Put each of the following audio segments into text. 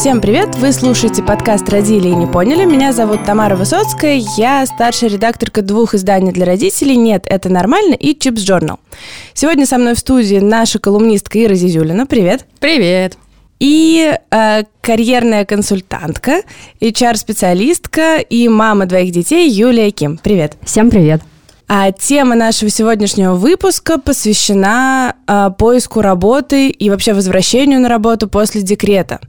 Всем привет! Вы слушаете подкаст «Родили и не поняли». Меня зовут Тамара Высоцкая. Я старшая редакторка двух изданий для родителей «Нет, это нормально» и «Чипс Journal. Сегодня со мной в студии наша колумнистка Ира Зизюлина. Привет! Привет! И э, карьерная консультантка, HR-специалистка и мама двоих детей Юлия Ким. Привет! Всем привет! А тема нашего сегодняшнего выпуска посвящена а, поиску работы и вообще возвращению на работу после декрета.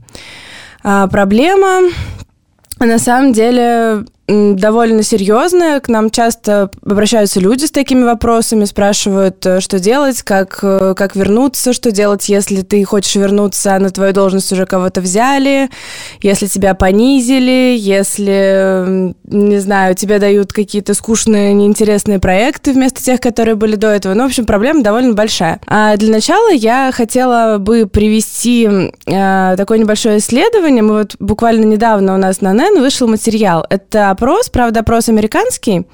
А, проблема на самом деле довольно серьезная. К нам часто обращаются люди с такими вопросами, спрашивают, э, что делать, как, э, как вернуться, что делать, если ты хочешь вернуться, а на твою должность уже кого-то взяли, если тебя понизили, если, не знаю, тебе дают какие-то скучные, неинтересные проекты вместо тех, которые были до этого. Ну, в общем, проблема довольно большая. А для начала я хотела бы привести э, такое небольшое исследование. Мы вот буквально недавно у нас на НЕН вышел материал. Это опрос, правда, опрос американский,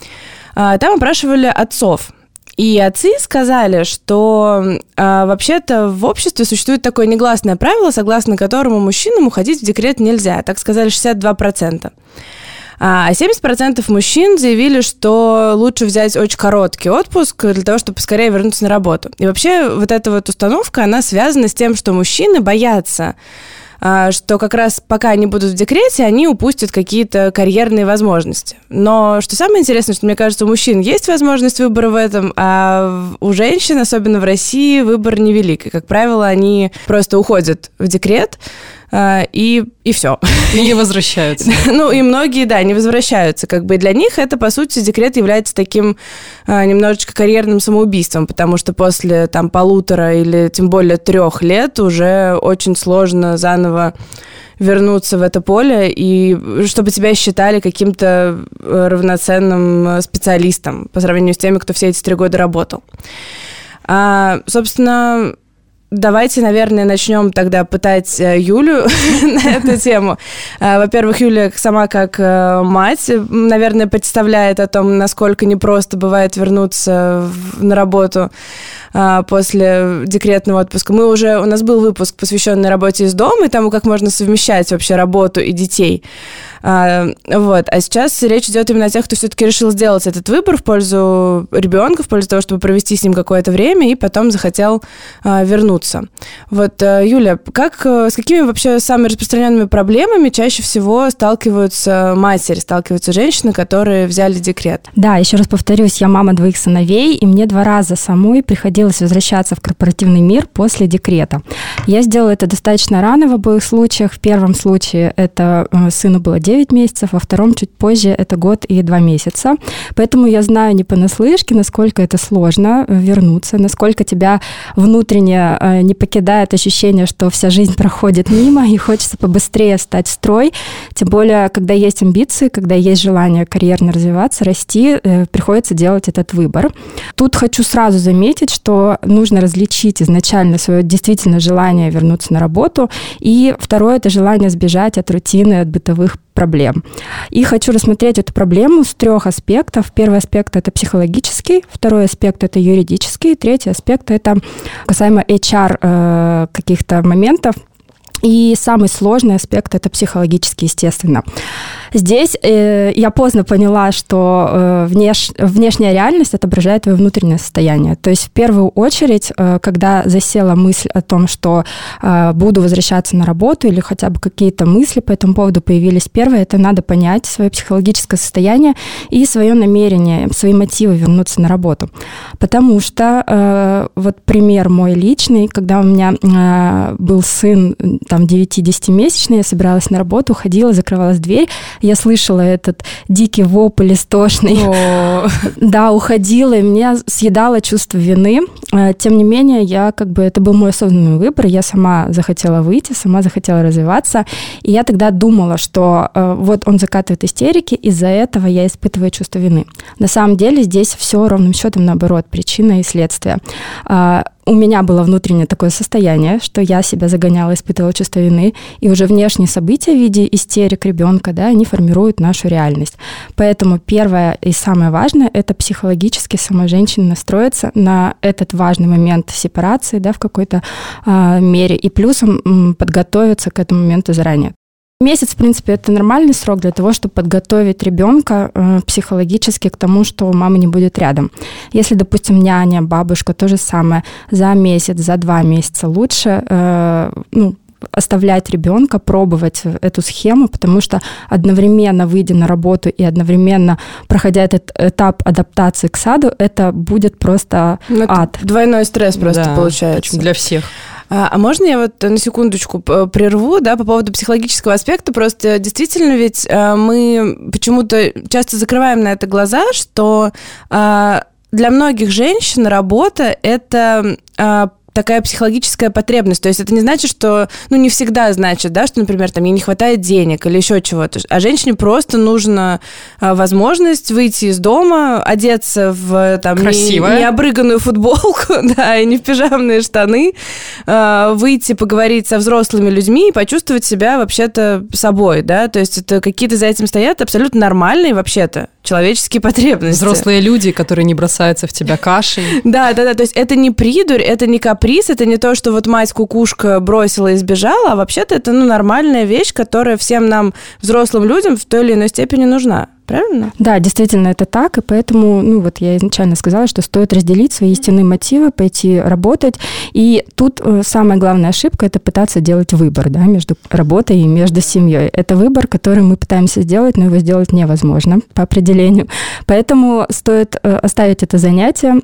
а, там опрашивали отцов. И отцы сказали, что э, вообще-то в обществе существует такое негласное правило, согласно которому мужчинам уходить в декрет нельзя. Так сказали 62%. А 70% мужчин заявили, что лучше взять очень короткий отпуск для того, чтобы поскорее вернуться на работу. И вообще вот эта вот установка, она связана с тем, что мужчины боятся а, что как раз пока они будут в декрете, они упустят какие-то карьерные возможности. Но что самое интересное, что мне кажется, у мужчин есть возможность выбора в этом, а у женщин, особенно в России, выбор невелик. И, как правило, они просто уходят в декрет, а, и, и все. И не возвращаются. ну, и многие, да, не возвращаются. Как бы для них это, по сути, декрет является таким а, немножечко карьерным самоубийством, потому что после там полутора или тем более трех лет уже очень сложно заново вернуться в это поле и чтобы тебя считали каким-то э, равноценным э, специалистом по сравнению с теми, кто все эти три года работал. А, собственно, Давайте, наверное, начнем тогда пытать э, Юлю на эту тему. Э, во-первых, Юля сама как э, мать, наверное, представляет о том, насколько непросто бывает вернуться на работу после декретного отпуска. Мы уже, у нас был выпуск, посвященный работе из дома и тому, как можно совмещать вообще работу и детей. Вот. А сейчас речь идет именно о тех, кто все-таки решил сделать этот выбор в пользу ребенка, в пользу того, чтобы провести с ним какое-то время и потом захотел вернуться вернуться. Вот, э, Юля, как, э, с какими вообще самыми распространенными проблемами чаще всего сталкиваются матери, сталкиваются женщины, которые взяли декрет? Да, еще раз повторюсь, я мама двоих сыновей, и мне два раза самой приходилось возвращаться в корпоративный мир после декрета. Я сделала это достаточно рано в обоих случаях. В первом случае это э, сыну было 9 месяцев, во втором чуть позже это год и 2 месяца. Поэтому я знаю не понаслышке, насколько это сложно вернуться, насколько тебя внутренне Э, не покидает ощущение, что вся жизнь проходит мимо, и хочется побыстрее встать в строй. Тем более, когда есть амбиции, когда есть желание карьерно развиваться, расти, э, приходится делать этот выбор. Тут хочу сразу заметить, что нужно различить изначально свое действительно желание вернуться на работу, и второе – это желание сбежать от рутины, от бытовых проблем. И хочу рассмотреть эту проблему с трех аспектов. Первый аспект – это психологический, второй аспект – это юридический, третий аспект – это касаемо HR э, каких-то моментов, и самый сложный аспект это психологически, естественно. Здесь э, я поздно поняла, что э, внеш, внешняя реальность отображает твое внутреннее состояние. То есть в первую очередь, э, когда засела мысль о том, что э, буду возвращаться на работу или хотя бы какие-то мысли по этому поводу появились, первое, это надо понять свое психологическое состояние и свое намерение, свои мотивы вернуться на работу. Потому что э, вот пример мой личный, когда у меня э, был сын там 9-10 месячный, я собиралась на работу, ходила, закрывалась дверь, я слышала этот дикий вопль истошный. Да, уходила, и меня съедало чувство вины. Э, тем не менее, я как бы, это был мой осознанный выбор, я сама захотела выйти, сама захотела развиваться, и я тогда думала, что э, вот он закатывает истерики, из-за этого я испытываю чувство вины. На самом деле здесь все ровным счетом наоборот, причина и следствие а, у меня было внутреннее такое состояние, что я себя загоняла, испытывала чувство вины, и уже внешние события в виде истерик ребенка, да, они формируют нашу реальность. Поэтому первое и самое важное – это психологически самой женщине настроиться на этот важный момент сепарации, да, в какой-то э, мере, и плюсом подготовиться к этому моменту заранее. Месяц, в принципе, это нормальный срок для того, чтобы подготовить ребенка э, психологически к тому, что мама не будет рядом. Если, допустим, няня, бабушка, то же самое, за месяц, за два месяца лучше э, ну, оставлять ребенка, пробовать эту схему, потому что одновременно выйдя на работу и одновременно проходя этот этап адаптации к саду, это будет просто ну, ад. Двойной стресс просто да, получается. Для всех. А, а можно я вот на секундочку прерву, да, по поводу психологического аспекта? Просто действительно ведь а, мы почему-то часто закрываем на это глаза, что а, для многих женщин работа это такая психологическая потребность. То есть это не значит, что, ну, не всегда значит, да, что, например, там ей не хватает денег или еще чего-то. А женщине просто нужна возможность выйти из дома, одеться в там не, необрыганную футболку, да, и не в пижамные штаны, а, выйти поговорить со взрослыми людьми и почувствовать себя вообще-то собой, да. То есть это какие-то за этим стоят абсолютно нормальные вообще-то человеческие потребности. Взрослые люди, которые не бросаются в тебя кашей. Да, да, да. То есть это не придурь, это не каприз, это не то, что вот мать кукушка бросила и сбежала, а вообще-то это ну, нормальная вещь, которая всем нам, взрослым людям, в той или иной степени нужна. Правильно? Да, действительно, это так. И поэтому, ну вот я изначально сказала, что стоит разделить свои истинные мотивы, пойти работать. И тут э, самая главная ошибка – это пытаться делать выбор да, между работой и между семьей. Это выбор, который мы пытаемся сделать, но его сделать невозможно по определению. Поэтому стоит э, оставить это занятие,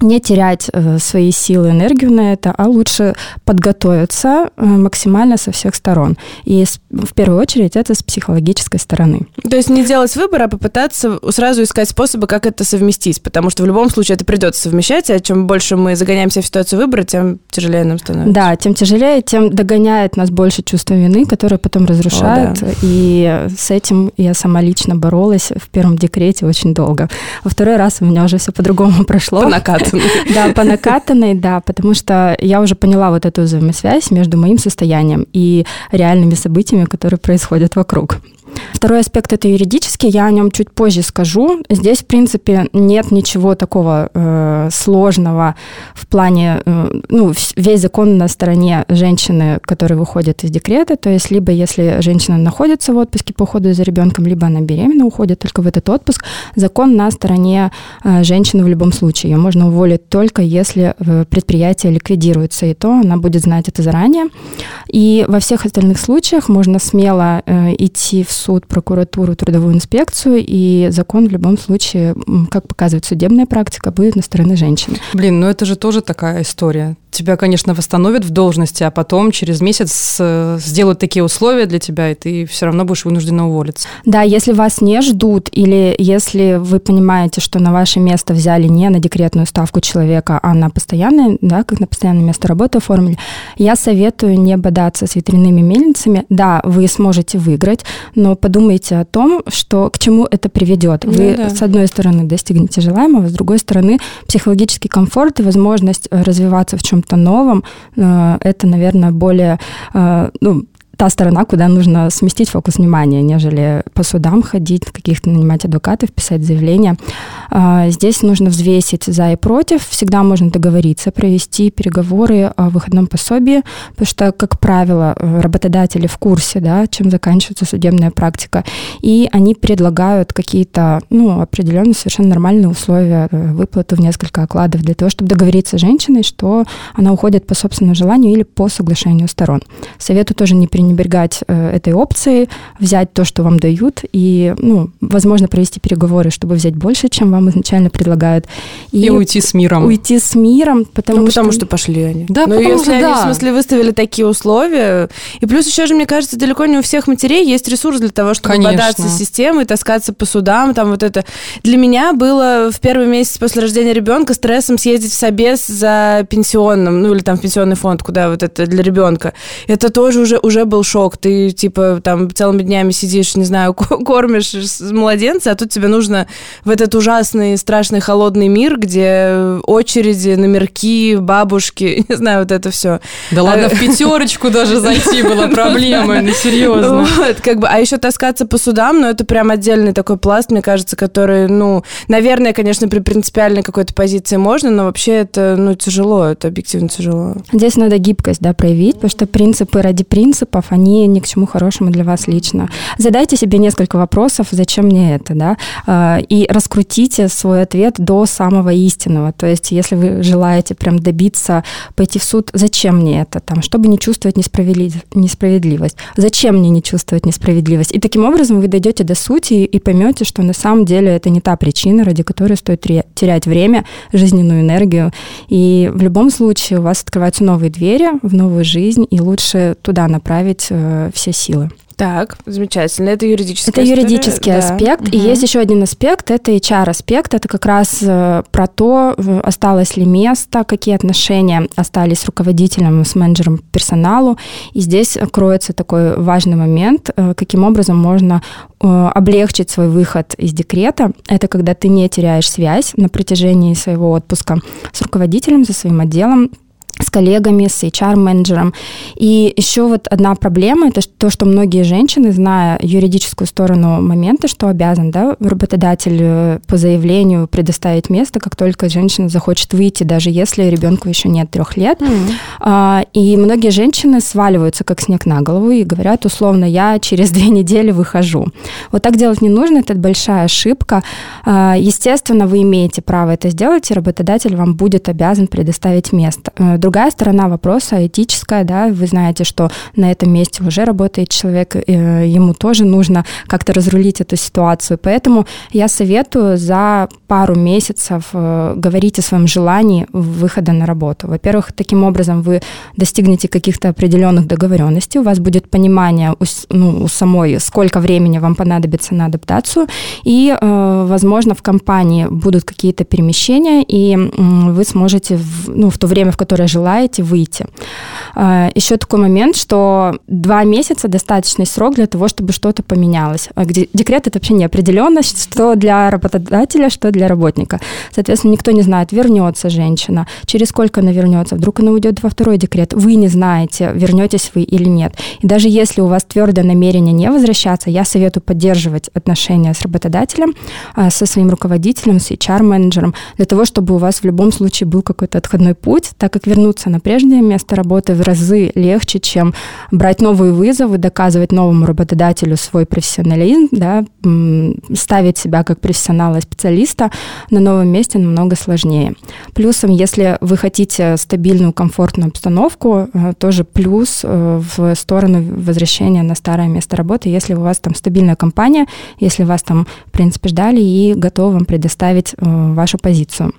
не терять э, свои силы, энергию на это, а лучше подготовиться э, максимально со всех сторон. И в первую очередь это с психологической стороны. То есть не делать выбор, а попытаться сразу искать способы, как это совместить, потому что в любом случае это придется совмещать, а чем больше мы загоняемся в ситуацию выбора, тем тяжелее нам становится. Да, тем тяжелее, тем догоняет нас больше чувство вины, которое потом разрушает. О, да. И с этим я сама лично боролась в первом декрете очень долго. Во второй раз у меня уже все по-другому прошло. По накатанной. Да, по накатанной, да, потому что я уже поняла вот эту взаимосвязь между моим состоянием и реальными событиями, которые происходят вокруг. Второй аспект это юридический, я о нем чуть позже скажу. Здесь, в принципе, нет ничего такого э, сложного в плане, э, ну, весь закон на стороне женщины, которая выходит из декрета, то есть либо если женщина находится в отпуске по уходу за ребенком, либо она беременна, уходит только в этот отпуск, закон на стороне э, женщины в любом случае. Ее можно уволить только если э, предприятие ликвидируется, и то она будет знать это заранее. И во всех остальных случаях можно смело э, идти в суд, прокуратуру, трудовую инспекцию, и закон в любом случае, как показывает судебная практика, будет на стороне женщины. Блин, ну это же тоже такая история тебя, конечно, восстановят в должности, а потом через месяц э, сделают такие условия для тебя, и ты все равно будешь вынуждена уволиться. Да, если вас не ждут, или если вы понимаете, что на ваше место взяли не на декретную ставку человека, а на постоянное, да, как на постоянное место работы оформили, я советую не бодаться с ветряными мельницами. Да, вы сможете выиграть, но подумайте о том, что к чему это приведет. Ну вы, да. с одной стороны, достигнете желаемого, с другой стороны, психологический комфорт и возможность развиваться в чем-то чем-то новом, э, это, наверное, более э, ну, та сторона, куда нужно сместить фокус внимания, нежели по судам ходить, каких-то нанимать адвокатов, писать заявления. А, здесь нужно взвесить за и против. Всегда можно договориться, провести переговоры о выходном пособии, потому что, как правило, работодатели в курсе, да, чем заканчивается судебная практика, и они предлагают какие-то ну, определенные совершенно нормальные условия э, выплаты в несколько окладов для того, чтобы договориться с женщиной, что она уходит по собственному желанию или по соглашению сторон. Советую тоже не принимать пренебрегать э, этой опцией, взять то, что вам дают, и, ну, возможно, провести переговоры, чтобы взять больше, чем вам изначально предлагают. И, и уйти с миром. Уйти с миром, потому ну, что... потому что пошли они. Да, Но ну, если что, они, да. в смысле, выставили такие условия, и плюс еще же, мне кажется, далеко не у всех матерей есть ресурс для того, чтобы Конечно. бодаться системой, таскаться по судам, там вот это. Для меня было в первый месяц после рождения ребенка стрессом съездить в Собес за пенсионным, ну или там в пенсионный фонд, куда вот это для ребенка. Это тоже уже, уже был шок. Ты типа там целыми днями сидишь, не знаю, кормишь младенца, а тут тебе нужно в этот ужасный, страшный, холодный мир, где очереди, номерки, бабушки, не знаю, вот это все. Да ладно, в пятерочку даже зайти было проблемой, ну серьезно. Вот, как бы, а еще таскаться по судам, ну это прям отдельный такой пласт, мне кажется, который, ну, наверное, конечно, при принципиальной какой-то позиции можно, но вообще это, ну, тяжело, это объективно тяжело. Здесь надо гибкость, да, проявить, потому что принципы ради принципов, сотрудников, они ни к чему хорошему для вас лично. Задайте себе несколько вопросов, зачем мне это, да, а, и раскрутите свой ответ до самого истинного. То есть, если вы желаете прям добиться, пойти в суд, зачем мне это, там, чтобы не чувствовать несправедливость. Зачем мне не чувствовать несправедливость? И таким образом вы дойдете до сути и поймете, что на самом деле это не та причина, ради которой стоит терять время, жизненную энергию. И в любом случае у вас открываются новые двери в новую жизнь, и лучше туда направить э, все силы. Так, замечательно. Это юридический Это история? юридический да. аспект. Угу. И есть еще один аспект, это HR-аспект. Это как раз э, про то, осталось ли место, какие отношения остались с руководителем, с менеджером персоналу. И здесь кроется такой важный момент, э, каким образом можно э, облегчить свой выход из декрета. Это когда ты не теряешь связь на протяжении своего отпуска с руководителем, за своим отделом, с коллегами, с HR-менеджером. И еще вот одна проблема, это то, что многие женщины, зная юридическую сторону момента, что обязан да, работодатель э, по заявлению предоставить место, как только женщина захочет выйти, даже если ребенку еще нет трех лет. Mm-hmm. И многие женщины сваливаются как снег на голову и говорят условно, я через две недели выхожу. Вот так делать не нужно, это большая ошибка. А, естественно, вы имеете право это сделать, и работодатель вам будет обязан предоставить место э, Другая сторона вопроса этическая, да, вы знаете, что на этом месте уже работает человек, э, ему тоже нужно как-то разрулить эту ситуацию. Поэтому я советую за пару месяцев э, говорить о своем желании выхода на работу. Во-первых, таким образом вы достигнете каких-то определенных договоренностей, у вас будет понимание у, ну, у самой, сколько времени вам понадобится на адаптацию, и, э, возможно, в компании будут какие-то перемещения, и вы сможете в, ну, в то время, в которое желаете выйти. А, Еще такой момент, что два месяца достаточный срок для того, чтобы что-то поменялось. А декрет это вообще неопределенность, что для работодателя, что для работника. Соответственно, никто не знает, вернется женщина, через сколько она вернется, вдруг она уйдет во второй декрет. Вы не знаете, вернетесь вы или нет. И даже если у вас твердое намерение не возвращаться, я советую поддерживать отношения с работодателем, а, со своим руководителем, с HR-менеджером, для того, чтобы у вас в любом случае был какой-то отходной путь, так как вернуться вернуться на прежнее место работы в разы легче, чем брать новые вызовы, доказывать новому работодателю свой профессионализм, да, ставить себя как профессионала специалиста на новом месте намного сложнее. Плюсом, если вы хотите стабильную, комфортную обстановку, э, тоже плюс э, в сторону возвращения на старое место работы, если у вас там стабильная компания, если вас там, в принципе, ждали и готовы вам предоставить э, вашу позицию.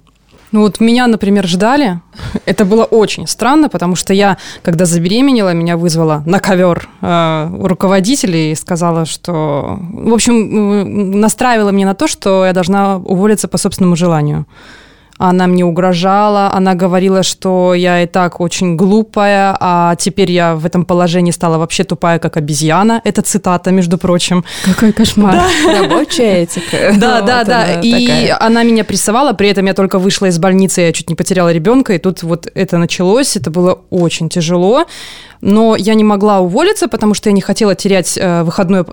Ну вот меня, например, ждали. Это было очень странно, потому что я, когда забеременела, меня вызвала на ковер э, руководителей и сказала, что... В общем, настраивала меня на то, что я должна уволиться по собственному желанию она мне угрожала, она говорила, что я и так очень глупая, а теперь я в этом положении стала вообще тупая, как обезьяна. Это цитата, между прочим. Какой кошмар. Рабочая этика. Да, да, да. И она меня прессовала, при этом я только вышла из больницы, я чуть не потеряла ребенка, и тут вот это началось, это было очень тяжело но я не могла уволиться, потому что я не хотела терять э, выходное,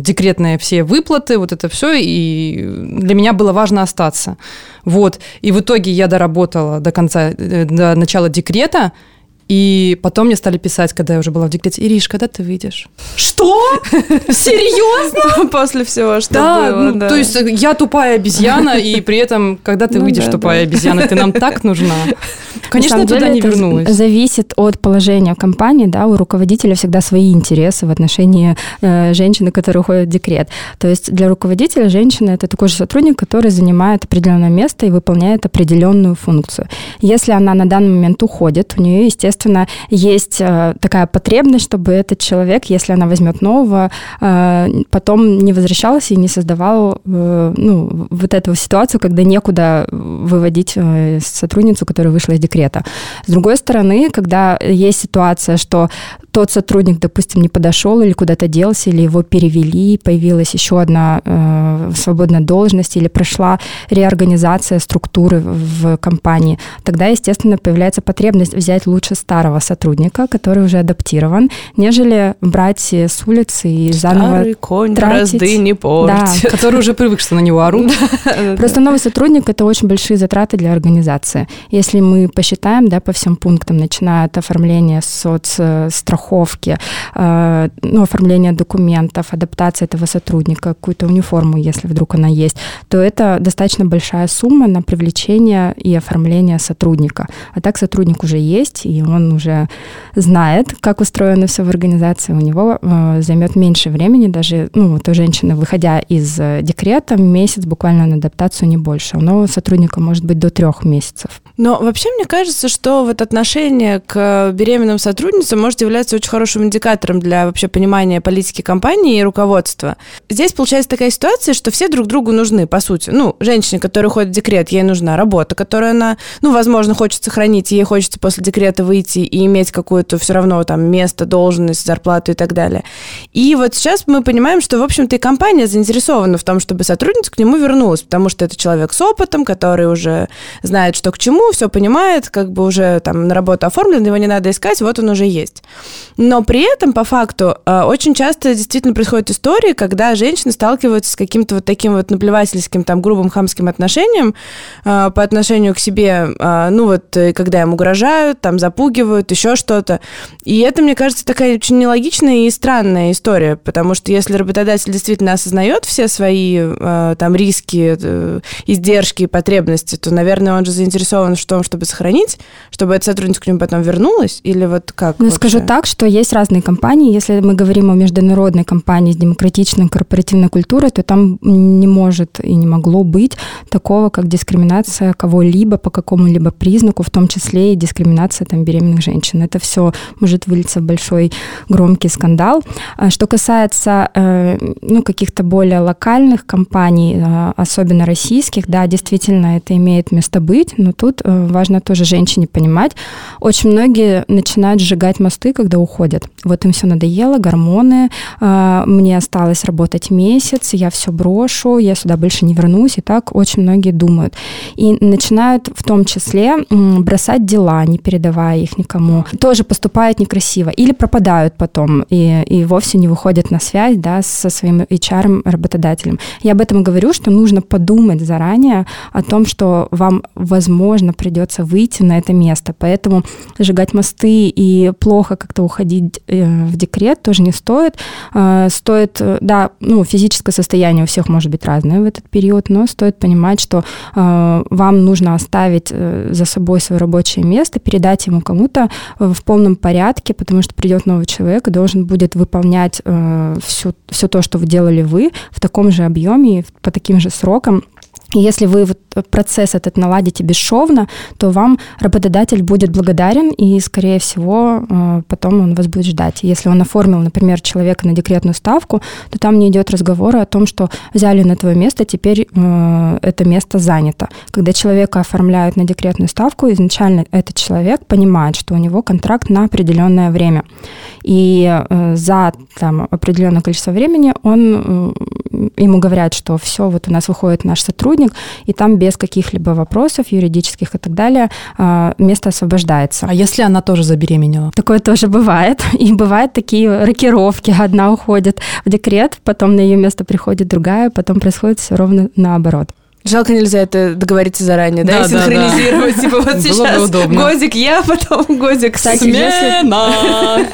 декретные все выплаты, вот это все, и для меня было важно остаться. Вот, и в итоге я доработала до конца, э, до начала декрета, и потом мне стали писать, когда я уже была в декрете, Ириш, когда ты выйдешь? Что? Серьезно? После всего, что да, было. Ну, да, то есть э, я тупая обезьяна, и при этом, когда ты ну, выйдешь, да, тупая да. обезьяна, ты нам так нужна. Конечно, я туда не вернулась. зависит от положения компании, да, у руководителя всегда свои интересы в отношении э, женщины, которая уходит в декрет. То есть для руководителя женщина это такой же сотрудник, который занимает определенное место и выполняет определенную функцию. Если она на данный момент уходит, у нее, естественно, есть э, такая потребность, чтобы этот человек, если она возьмет нового, э, потом не возвращался и не создавал э, ну, вот эту ситуацию, когда некуда выводить сотрудницу, которая вышла из декрета. С другой стороны, когда есть ситуация, что тот сотрудник, допустим, не подошел или куда-то делся, или его перевели, появилась еще одна э, свободная должность, или прошла реорганизация структуры в компании, тогда, естественно, появляется потребность взять лучше старого сотрудника, который уже адаптирован, нежели брать с улицы и заново Старый конь тратить. не портит. Да. Который уже привык, что на него орут. Просто новый сотрудник – это очень большие затраты для организации. Если мы посчитаем, да, по всем пунктам, начиная от оформления соцстраховки, страховки, ну, оформление документов, адаптация этого сотрудника, какую-то униформу, если вдруг она есть, то это достаточно большая сумма на привлечение и оформление сотрудника. А так сотрудник уже есть, и он уже знает, как устроено все в организации, у него э, займет меньше времени, даже ну, вот у женщины, выходя из э, декрета, месяц буквально на адаптацию не больше. У нового сотрудника может быть до трех месяцев. Но вообще мне кажется, что вот отношение к беременным сотрудницам может являться очень хорошим индикатором для вообще понимания политики компании и руководства. Здесь получается такая ситуация, что все друг другу нужны, по сути. Ну, женщине, которая уходит в декрет, ей нужна работа, которую она, ну, возможно, хочет сохранить, ей хочется после декрета выйти и иметь какое-то все равно там место, должность, зарплату и так далее. И вот сейчас мы понимаем, что, в общем-то, и компания заинтересована в том, чтобы сотрудница к нему вернулась, потому что это человек с опытом, который уже знает, что к чему, все понимает, как бы уже там на работу оформлен, его не надо искать, вот он уже есть. Но при этом, по факту, э, очень часто действительно происходят истории, когда женщины сталкиваются с каким-то вот таким вот наплевательским, там, грубым хамским отношением э, по отношению к себе, э, ну вот, когда им угрожают, там, запугивают, еще что-то. И это, мне кажется, такая очень нелогичная и странная история, потому что если работодатель действительно осознает все свои там риски, издержки потребности, то, наверное, он же заинтересован в том, чтобы сохранить, чтобы эта сотрудница к нему потом вернулась, или вот как? Ну, скажу так, что есть разные компании. Если мы говорим о международной компании с демократичной корпоративной культурой, то там не может и не могло быть такого, как дискриминация кого-либо по какому-либо признаку, в том числе и дискриминация там, беременных женщин. Это все может вылиться в большой громкий скандал. А что касается э, ну, каких-то более локальных компаний, э, особенно российских, да, действительно, это имеет место быть, но тут э, важно тоже женщине понимать, очень многие начинают сжигать мосты, когда уходят. Вот им все надоело, гормоны, мне осталось работать месяц, я все брошу, я сюда больше не вернусь, и так очень многие думают. И начинают в том числе бросать дела, не передавая их никому. Тоже поступают некрасиво. Или пропадают потом и, и вовсе не выходят на связь да, со своим HR-работодателем. Я об этом говорю, что нужно подумать заранее о том, что вам, возможно, придется выйти на это место. Поэтому сжигать мосты и плохо как-то уходить э, в декрет тоже не стоит. Э, стоит, э, да, ну, физическое состояние у всех может быть разное в этот период, но стоит понимать, что вам нужно оставить за собой свое рабочее место, передать ему кому-то в полном порядке, потому что придет новый человек и должен будет выполнять все, все то, что вы делали вы, в таком же объеме, по таким же срокам, если вы вот процесс этот наладите бесшовно, то вам работодатель будет благодарен, и, скорее всего, э, потом он вас будет ждать. Если он оформил, например, человека на декретную ставку, то там не идет разговора о том, что взяли на твое место, теперь э, это место занято. Когда человека оформляют на декретную ставку, изначально этот человек понимает, что у него контракт на определенное время. И э, за там, определенное количество времени он, ему говорят, что все, вот у нас выходит наш сотрудник, и там без каких-либо вопросов юридических и так далее а, место освобождается. А если она тоже забеременела? Такое тоже бывает. И бывают такие рокировки. Одна уходит в декрет, потом на ее место приходит другая, потом происходит все ровно наоборот. Жалко, нельзя это договориться заранее, да, да и синхронизировать. Да, да. Типа вот сейчас годик я, потом годик Кстати, Смена!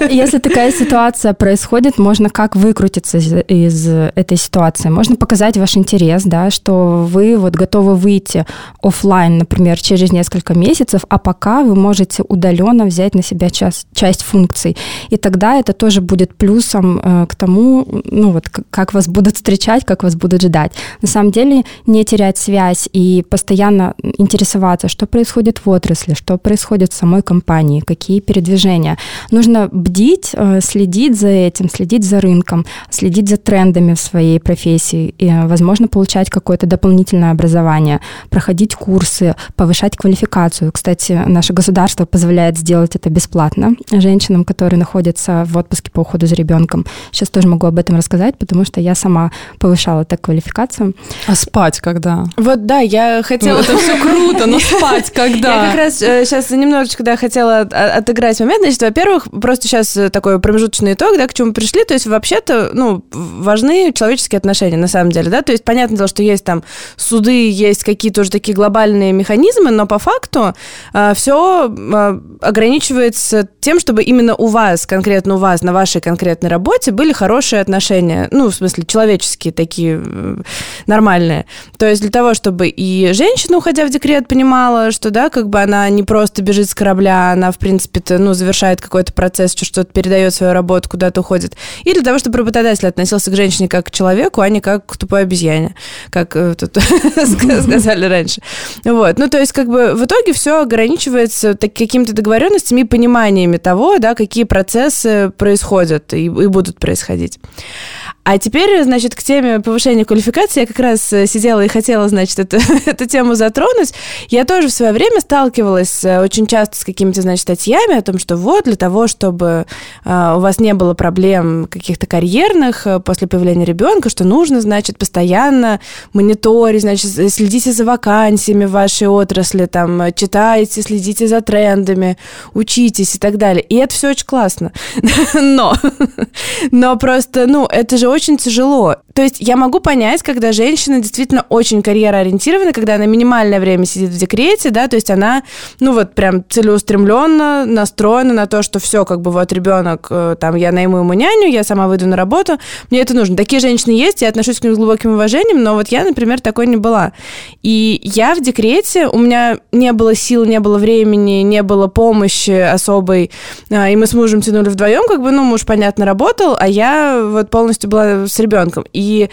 Если, если такая ситуация происходит, можно как выкрутиться из, из этой ситуации? Можно показать ваш интерес, да, что вы вот готовы выйти офлайн, например, через несколько месяцев, а пока вы можете удаленно взять на себя часть, часть функций. И тогда это тоже будет плюсом э, к тому, ну вот, как вас будут встречать, как вас будут ждать. На самом деле не терять связь и постоянно интересоваться, что происходит в отрасли, что происходит в самой компании, какие передвижения. Нужно бдить, э, следить за этим, следить за рынком, следить за трендами в своей профессии, и, э, возможно, получать какое-то дополнительное образование, проходить курсы, повышать квалификацию. Кстати, наше государство позволяет сделать это бесплатно женщинам, которые находятся в отпуске по уходу за ребенком. Сейчас тоже могу об этом рассказать, потому что я сама повышала так квалификацию. А спать когда? Вот, да, я хотела... Это все круто, но спать когда? Я как раз сейчас э, немножечко, да, хотела отыграть момент. Значит, во-первых, просто сейчас э, такой промежуточный итог, да, к чему пришли. То есть вообще-то, ну, важны человеческие отношения, на самом деле, да. То есть понятное дело, что есть там суды, есть какие-то уже такие глобальные механизмы, но по факту э, все ограничивается тем, чтобы именно у вас, конкретно у вас, на вашей конкретной работе были хорошие отношения. Ну, в смысле, человеческие такие нормальные. То есть того, чтобы и женщина, уходя в декрет, понимала, что, да, как бы она не просто бежит с корабля, она, в принципе, ну, завершает какой-то процесс, что-то передает свою работу, куда-то уходит. И для того, чтобы работодатель относился к женщине как к человеку, а не как к тупой обезьяне, как э, тут сказали раньше. Вот. Ну, то есть, как бы в итоге все ограничивается какими-то договоренностями и пониманиями того, да, какие процессы происходят и, и будут происходить. А теперь, значит, к теме повышения квалификации я как раз э, сидела и хотела, значит, эту, эту тему затронуть. Я тоже в свое время сталкивалась э, очень часто с какими-то, значит, статьями о том, что вот для того, чтобы э, у вас не было проблем каких-то карьерных после появления ребенка, что нужно, значит, постоянно мониторить, значит, следите за вакансиями в вашей отрасли, там, читайте, следите за трендами, учитесь и так далее. И это все очень классно. Но, но просто, ну, это же очень тяжело. То есть я могу понять, когда женщина действительно очень карьероориентирована, когда она минимальное время сидит в декрете, да, то есть она, ну вот прям целеустремленно настроена на то, что все, как бы вот ребенок, э, там, я найму ему няню, я сама выйду на работу, мне это нужно. Такие женщины есть, я отношусь к ним с глубоким уважением, но вот я, например, такой не была. И я в декрете, у меня не было сил, не было времени, не было помощи особой, а, и мы с мужем тянули вдвоем, как бы, ну, муж, понятно, работал, а я вот полностью была с ребенком. И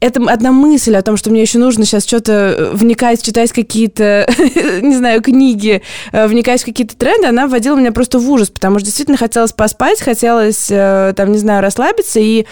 это одна мысль о том, что мне еще нужно сейчас что-то э, вникать, читать какие-то, не знаю, книги, э, вникать в какие-то тренды, она вводила меня просто в ужас, потому что действительно хотелось поспать, хотелось, э, там, не знаю, расслабиться, и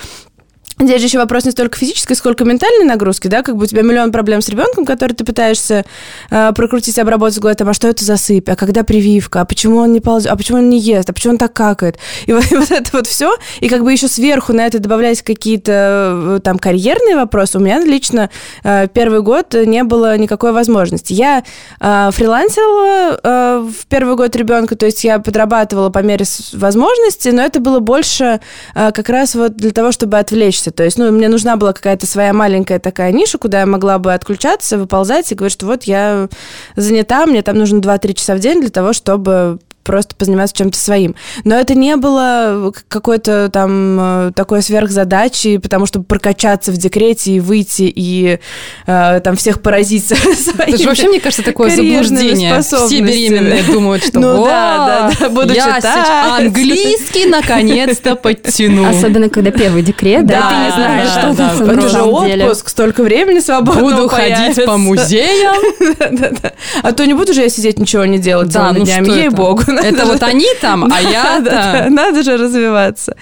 Здесь же еще вопрос не столько физической, сколько ментальной нагрузки, да, как бы у тебя миллион проблем с ребенком, который ты пытаешься э, прокрутить, обработать голове, там, а что это за сыпь, а когда прививка, а почему он не ползет, а почему он не ест, а почему он так какает, и вот, и вот это вот все, и как бы еще сверху на это добавлять какие-то э, там карьерные вопросы, у меня лично э, первый год не было никакой возможности. Я э, фрилансила э, в первый год ребенка, то есть я подрабатывала по мере возможности, но это было больше э, как раз вот для того, чтобы отвлечься отвлечься. То есть, ну, мне нужна была какая-то своя маленькая такая ниша, куда я могла бы отключаться, выползать и говорить, что вот я занята, мне там нужно 2-3 часа в день для того, чтобы просто позаниматься чем-то своим. Но это не было какой-то там э, такой сверхзадачи, потому что прокачаться в декрете и выйти и э, там всех поразить своими Это же вообще, мне кажется, такое заблуждение. Все беременные думают, что ну, да, да, да, буду я читать. английский наконец-то подтяну. Особенно, когда первый декрет, да, да ты не знаешь, что да, там Это же отпуск, столько времени свободного Буду ходить по музеям. А то не буду же я сидеть, ничего не делать целыми ну днями, ей-богу. Это вот они там, а я Надо же развиваться.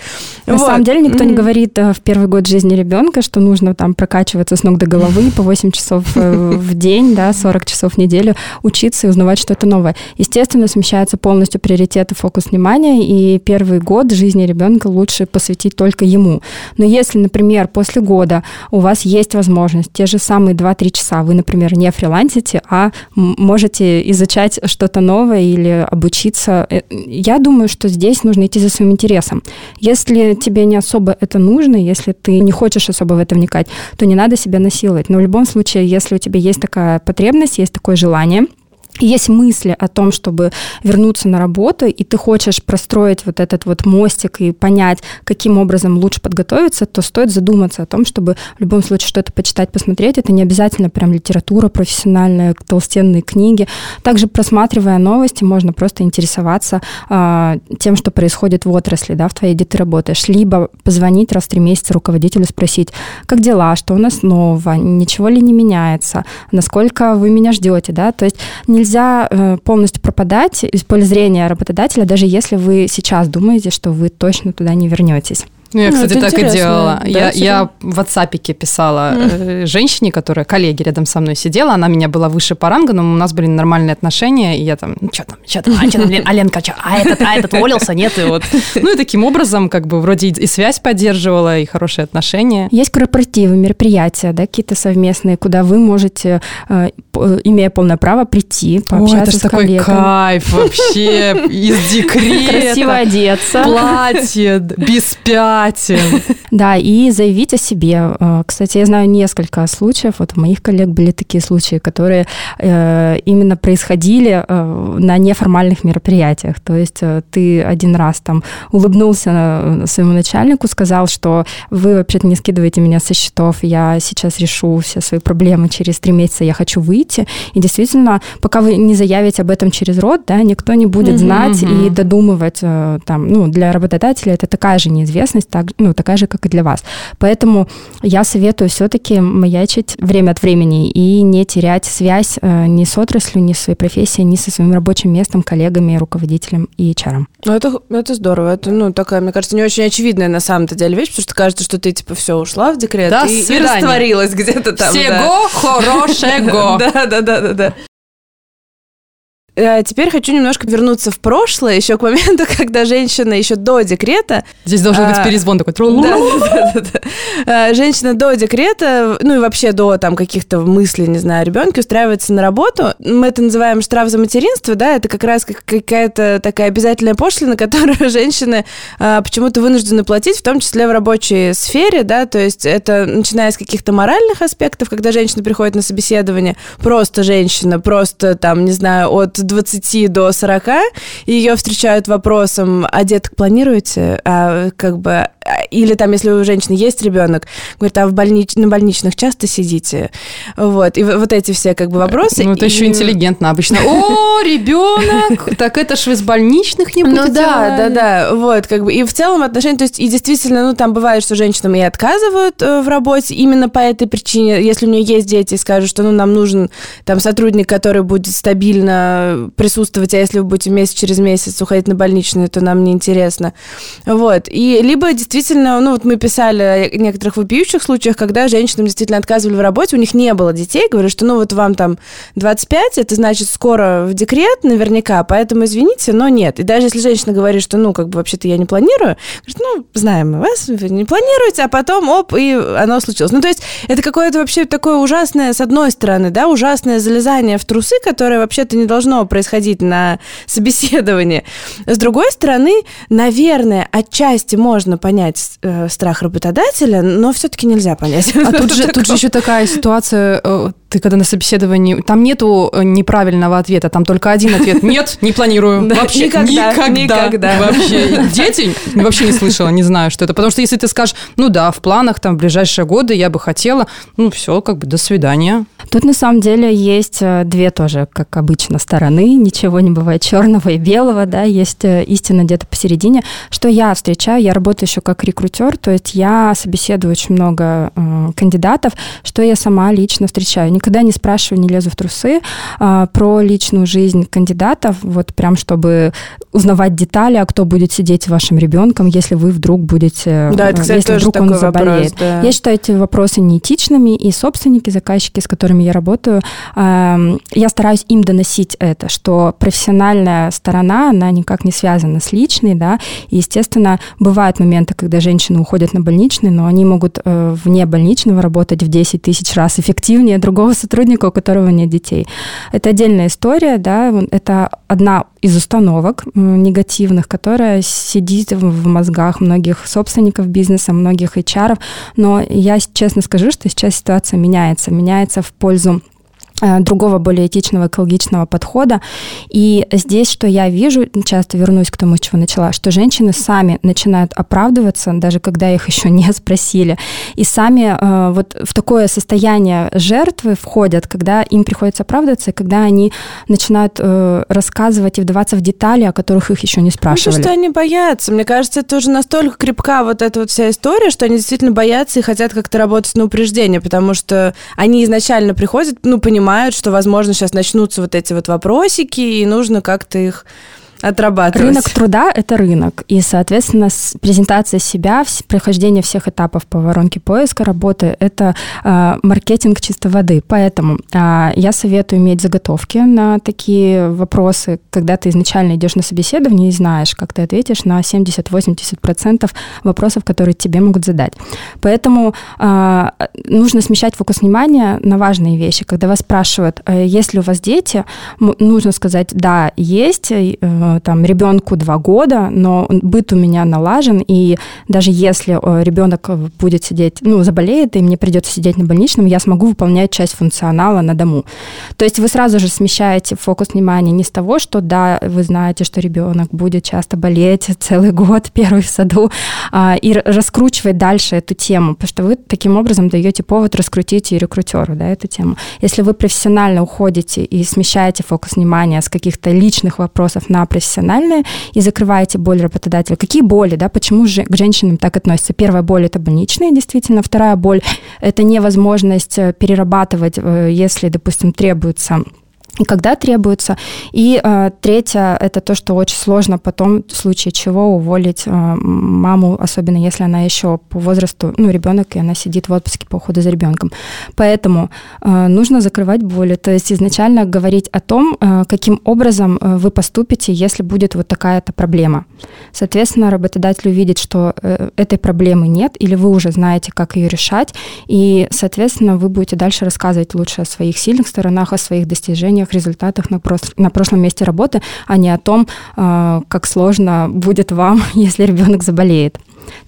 На самом деле никто не говорит э, в первый год жизни ребенка, что нужно там прокачиваться с ног до головы по 8 часов э, в день, да, 40 часов в неделю, учиться и узнавать что-то новое. Естественно, смещается полностью приоритет и фокус внимания, и первый год жизни ребенка лучше посвятить только ему. Но если, например, после года у вас есть возможность, те же самые 2-3 часа, вы, например, не фрилансите, а можете изучать что-то новое или обучиться учиться, э, я думаю, что здесь нужно идти за своим интересом. Если тебе не особо это нужно, если ты не хочешь особо в это вникать, то не надо себя насиловать. Но в любом случае, если у тебя есть такая потребность, есть такое желание – есть мысли о том, чтобы вернуться на работу, и ты хочешь простроить вот этот вот мостик и понять, каким образом лучше подготовиться, то стоит задуматься о том, чтобы в любом случае что-то почитать, посмотреть. Это не обязательно прям литература профессиональная, толстенные книги. Также просматривая новости, можно просто интересоваться э, тем, что происходит в отрасли, да, в твоей, где ты работаешь. Либо позвонить раз в три месяца руководителю, спросить, как дела, что у нас нового, ничего ли не меняется, насколько вы меня ждете, да, то есть не нельзя э, полностью пропадать из поля зрения работодателя, даже если вы сейчас думаете, что вы точно туда не вернетесь. Ну, я, кстати, так и делала. Да, я, я в WhatsApp писала mm. женщине, которая, коллеге рядом со мной сидела, она меня была выше по рангу, но у нас были нормальные отношения, и я там, ну, что там, что там, а, что там, блин, Аленка, что, а этот, а этот уволился, нет, и вот. Ну, и таким образом, как бы, вроде и связь поддерживала, и хорошие отношения. Есть корпоративы, мероприятия, да, какие-то совместные, куда вы можете, э, имея полное право, прийти, пообщаться О, это с такой коллегами. кайф вообще, из декрета. Красиво одеться. Платье, без пят motivacija Да, и заявить о себе. Э, кстати, я знаю несколько случаев, вот у моих коллег были такие случаи, которые э, именно происходили э, на неформальных мероприятиях. То есть ты один раз там улыбнулся своему начальнику, сказал, что вы вообще-то не скидываете меня со счетов, я сейчас решу все свои проблемы через три месяца, я хочу выйти. И действительно, пока вы не заявите об этом через рот, да, никто не будет знать и додумывать там, ну, для работодателя это такая же неизвестность, так, ну, такая же, как и для вас. Поэтому я советую все-таки маячить время от времени и не терять связь э, ни с отраслью, ни с своей профессией, ни со своим рабочим местом, коллегами, руководителем и HR. Ну, это, это здорово. Это, ну, такая, мне кажется, не очень очевидная на самом-то деле вещь, потому что кажется, что ты, типа, все, ушла в декрет да, и, и растворилась где-то там. Всего да. хорошего. Да, да, да, да, да. Э, теперь хочу немножко вернуться в прошлое, еще к моменту, когда женщина еще до декрета... Здесь должен быть а, перезвон такой. Да, да, да. Э, женщина до декрета, ну и вообще до там каких-то мыслей, не знаю, ребенка устраивается на работу. Мы это называем штраф за материнство, да, это как раз какая-то такая обязательная пошлина, которую женщины а, почему-то вынуждены платить, в том числе в рабочей сфере, да, то есть это начиная с каких-то моральных аспектов, когда женщина приходит на собеседование, просто женщина, просто там, не знаю, от 20 до 40, и ее встречают вопросом, а деток планируете? А, как бы, или там, если у женщины есть ребенок, говорит, а в больнич... на больничных часто сидите? Вот, и вот эти все как бы вопросы. Ну, это и... еще интеллигентно обычно. О, ребенок! Так это ж вы из больничных не? Ну да, да, да, вот, как бы, и в целом отношения, то есть, и действительно, ну, там бывает, что женщинам и отказывают э, в работе именно по этой причине, если у нее есть дети, скажут, что, ну, нам нужен там сотрудник, который будет стабильно присутствовать, а если вы будете месяц через месяц уходить на больничную, то нам неинтересно. Вот, и либо действительно ну вот мы писали о некоторых вопиющих случаях, когда женщинам действительно отказывали в работе, у них не было детей, говорят, что ну вот вам там 25, это значит скоро в декрет наверняка, поэтому извините, но нет. И даже если женщина говорит, что ну как бы вообще-то я не планирую, говорит, ну знаем мы вас, вы не планируете, а потом оп, и оно случилось. Ну то есть это какое-то вообще такое ужасное, с одной стороны, да, ужасное залезание в трусы, которое вообще-то не должно происходить на собеседовании. С другой стороны, наверное, отчасти можно понять, э, страх работодателя, но все-таки нельзя понять. А тут же, тут же еще такая ситуация, э, ты когда на собеседовании, там нету э, неправильного ответа, там только один ответ. Нет, не планирую. Вообще никогда. Никогда. Вообще. Дети вообще не слышала, не знаю, что это. Потому что если ты скажешь, ну да, в планах, там, в ближайшие годы я бы хотела, ну все, как бы до свидания. Тут на самом деле есть э, две тоже, как обычно, стороны. Ничего не бывает черного и белого, да, есть истина где-то посередине. Что я встречаю, я работаю еще как рекрутер, то есть я собеседую очень много э, кандидатов, что я сама лично встречаю. Никогда не спрашиваю, не лезу в трусы э, про личную жизнь кандидатов, вот прям чтобы узнавать детали, а кто будет сидеть с вашим ребенком, если вы вдруг будете, да, это, кстати, если вдруг он заболеет. Вопрос, да. Я считаю эти вопросы неэтичными, и собственники, заказчики, с которыми я работаю, э, я стараюсь им доносить это, что профессиональная сторона, она никак не связана с личной, да, и, естественно, бывают моменты, когда женщины уходят на больничный, но они могут э, вне больничного работать в 10 тысяч раз эффективнее другого сотрудника, у которого нет детей. Это отдельная история, да, это одна из установок негативных, которая сидит в мозгах многих собственников бизнеса, многих HR, но я честно скажу, что сейчас ситуация меняется, меняется в пользу Э, другого, более этичного, экологичного подхода. И здесь, что я вижу, часто вернусь к тому, с чего начала, что женщины сами начинают оправдываться, даже когда их еще не спросили, и сами э, вот в такое состояние жертвы входят, когда им приходится оправдываться, и когда они начинают э, рассказывать и вдаваться в детали, о которых их еще не спрашивали. Ну, что они боятся. Мне кажется, это уже настолько крепка вот эта вот вся история, что они действительно боятся и хотят как-то работать на упреждение, потому что они изначально приходят, ну, понимают, понимают, что, возможно, сейчас начнутся вот эти вот вопросики, и нужно как-то их отрабатывать. Рынок труда – это рынок. И, соответственно, презентация себя, прохождение всех этапов по воронке поиска работы – это э, маркетинг чистой воды. Поэтому э, я советую иметь заготовки на такие вопросы, когда ты изначально идешь на собеседование и знаешь, как ты ответишь на 70-80% вопросов, которые тебе могут задать. Поэтому э, нужно смещать фокус внимания на важные вещи. Когда вас спрашивают, э, есть ли у вас дети, нужно сказать, да, есть, э, там, ребенку два года, но быт у меня налажен, и даже если э, ребенок будет сидеть, ну, заболеет, и мне придется сидеть на больничном, я смогу выполнять часть функционала на дому. То есть вы сразу же смещаете фокус внимания не с того, что, да, вы знаете, что ребенок будет часто болеть целый год, первый в саду, а, и раскручивать дальше эту тему, потому что вы таким образом даете повод раскрутить и рекрутеру, да, эту тему. Если вы профессионально уходите и смещаете фокус внимания с каких-то личных вопросов на профессиональные и закрываете боль работодателя. Какие боли, да, почему же к женщинам так относятся? Первая боль – это больничные, действительно. Вторая боль – это невозможность э, перерабатывать, э, если, допустим, требуется когда требуется. И э, третье, это то, что очень сложно потом, в случае чего, уволить э, маму, особенно если она еще по возрасту, ну, ребенок, и она сидит в отпуске по уходу за ребенком. Поэтому э, нужно закрывать боли, то есть изначально говорить о том, э, каким образом э, вы поступите, если будет вот такая-то проблема. Соответственно, работодатель увидит, что э, этой проблемы нет, или вы уже знаете, как ее решать, и, соответственно, вы будете дальше рассказывать лучше о своих сильных сторонах, о своих достижениях, достижениях, результатах на, прос- на прошлом месте работы, а не о том, э, как сложно будет вам, если ребенок заболеет.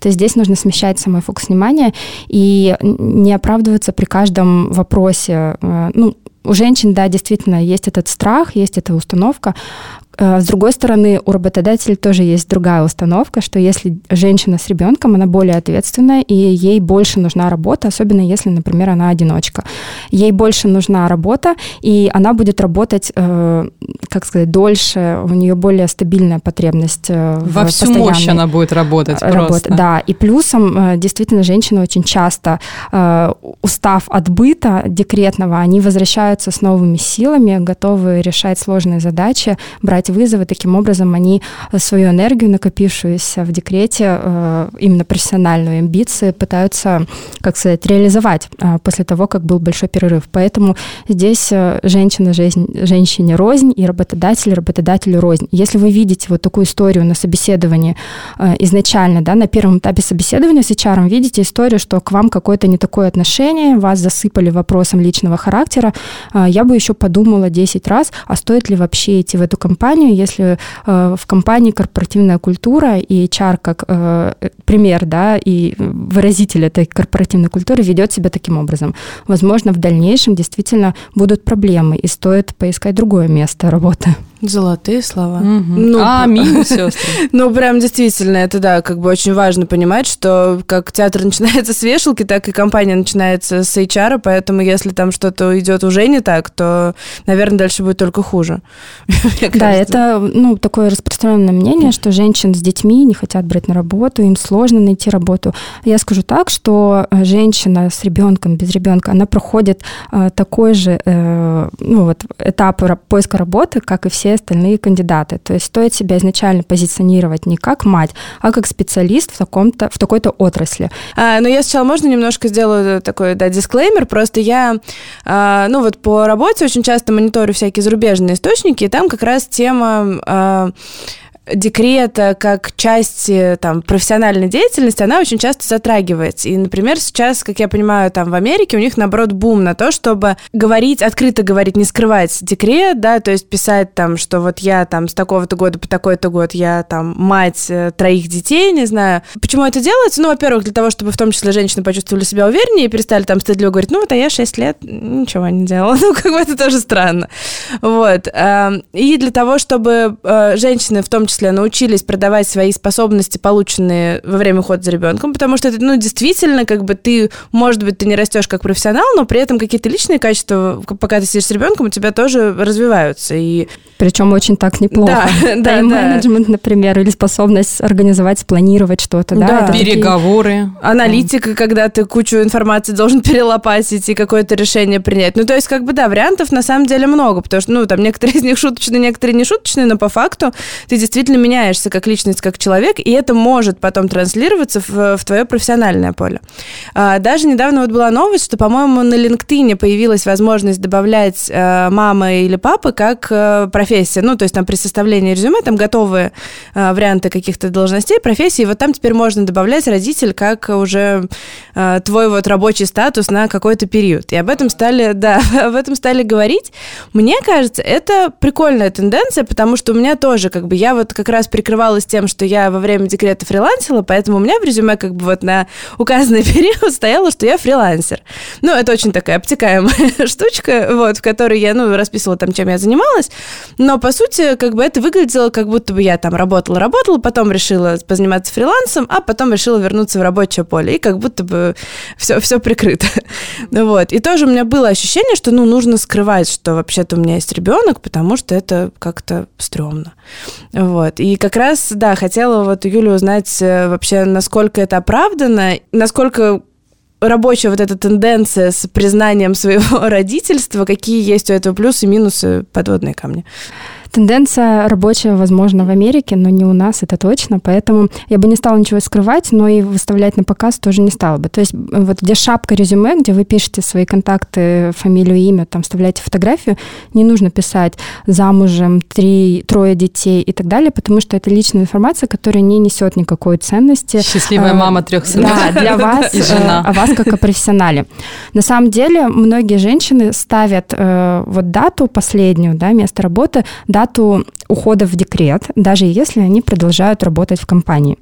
То есть здесь нужно смещать самый фокус внимания и не оправдываться при каждом вопросе. Э, ну, у женщин, да, действительно, есть этот страх, есть эта установка, с другой стороны, у работодателя тоже есть другая установка, что если женщина с ребенком, она более ответственная, и ей больше нужна работа, особенно если, например, она одиночка. Ей больше нужна работа, и она будет работать, э, как сказать, дольше, у нее более стабильная потребность. Э, Во всю мощь она будет работать работа, просто. Да, и плюсом, действительно, женщины очень часто, устав от быта декретного, они возвращаются с новыми силами, готовы решать сложные задачи, брать брать вызовы. Таким образом, они э, свою энергию, накопившуюся в декрете, э, именно профессиональную амбиции, пытаются, как сказать, реализовать э, после того, как был большой перерыв. Поэтому здесь женщина жизнь, женщине рознь и работодатель работодателю рознь. Если вы видите вот такую историю на собеседовании изначально, да, на первом этапе собеседования с HR, видите историю, что к вам какое-то не такое отношение, вас засыпали вопросом личного характера, я бы еще подумала 10 раз, а стоит ли вообще идти в эту компанию, компанию, если э, в компании корпоративная культура и HR как э, пример, да, и выразитель этой корпоративной культуры ведет себя таким образом. Возможно, в дальнейшем действительно будут проблемы, и стоит поискать другое место работы. Золотые слова. Угу. Ну, Аминь, сестры. Ну, прям действительно, это да, как бы очень важно понимать, что как театр начинается с вешалки, так и компания начинается с HR, поэтому если там что-то идет уже не так, то, наверное, дальше будет только хуже. Да, это ну, такое распространенное мнение, что женщин с детьми не хотят брать на работу, им сложно найти работу. Я скажу так, что э, женщина с ребенком, без ребенка, она проходит э, такой же э, ну, вот, этап поиска работы, как и все остальные кандидаты. То есть стоит себя изначально позиционировать не как мать, а как специалист в, таком-то, в такой-то отрасли. А, ну, я сначала, можно немножко сделаю такой, да, дисклеймер, просто я, а, ну, вот по работе очень часто мониторю всякие зарубежные источники, и там как раз тема... А, декрета как части там, профессиональной деятельности, она очень часто затрагивается. И, например, сейчас, как я понимаю, там в Америке у них, наоборот, бум на то, чтобы говорить, открыто говорить, не скрывать декрет, да, то есть писать там, что вот я там с такого-то года по такой-то год, я там мать э, троих детей, не знаю. Почему это делается? Ну, во-первых, для того, чтобы в том числе женщины почувствовали себя увереннее и перестали там стыдливо говорить, ну, вот, а я 6 лет ничего не делала. Ну, как бы это тоже странно. Вот. Эм, и для того, чтобы э, женщины в том числе числе научились продавать свои способности, полученные во время ухода за ребенком, потому что это, ну, действительно, как бы ты, может быть, ты не растешь как профессионал, но при этом какие-то личные качества, пока ты сидишь с ребенком, у тебя тоже развиваются. И... Причем очень так неплохо. Да, да, Тайм-менеджмент, например, или способность организовать, спланировать что-то, да? да. Переговоры. Такие... Аналитика, когда ты кучу информации должен перелопатить и какое-то решение принять. Ну, то есть, как бы, да, вариантов на самом деле много, потому что, ну, там некоторые из них шуточные, некоторые не шуточные, но по факту ты действительно меняешься как личность, как человек, и это может потом транслироваться в, в твое профессиональное поле. А, даже недавно вот была новость, что, по-моему, на LinkedIn появилась возможность добавлять э, мама или папы как э, профессия. Ну, то есть там при составлении резюме там готовые э, варианты каких-то должностей, профессий, и вот там теперь можно добавлять родитель как уже э, твой вот рабочий статус на какой-то период. И об этом стали, да, об этом стали говорить. Мне кажется, это прикольная тенденция, потому что у меня тоже, как бы, я вот как раз прикрывалась тем, что я во время декрета фрилансила, поэтому у меня в резюме как бы вот на указанный период стояло, что я фрилансер. Ну, это очень такая обтекаемая штучка, вот, в которой я, ну, расписывала там, чем я занималась, но, по сути, как бы это выглядело, как будто бы я там работала-работала, потом решила позаниматься фрилансом, а потом решила вернуться в рабочее поле, и как будто бы все, все прикрыто. вот. И тоже у меня было ощущение, что, ну, нужно скрывать, что вообще-то у меня есть ребенок, потому что это как-то стрёмно. Вот. И как раз, да, хотела вот у Юли узнать э, вообще, насколько это оправдано, насколько рабочая вот эта тенденция с признанием своего родительства, какие есть у этого плюсы и минусы подводные камни? Тенденция рабочая, возможно, в Америке, но не у нас, это точно. Поэтому я бы не стала ничего скрывать, но и выставлять на показ тоже не стала бы. То есть вот где шапка резюме, где вы пишете свои контакты, фамилию, имя, там вставляете фотографию, не нужно писать замужем, три, трое детей и так далее, потому что это личная информация, которая не несет никакой ценности. Счастливая а, мама трех сынов. Да, для вас, и жена. о вас как о профессионале. На самом деле многие женщины ставят э, вот дату последнюю, да, место работы, дату ухода в декрет, даже если они продолжают работать в компании.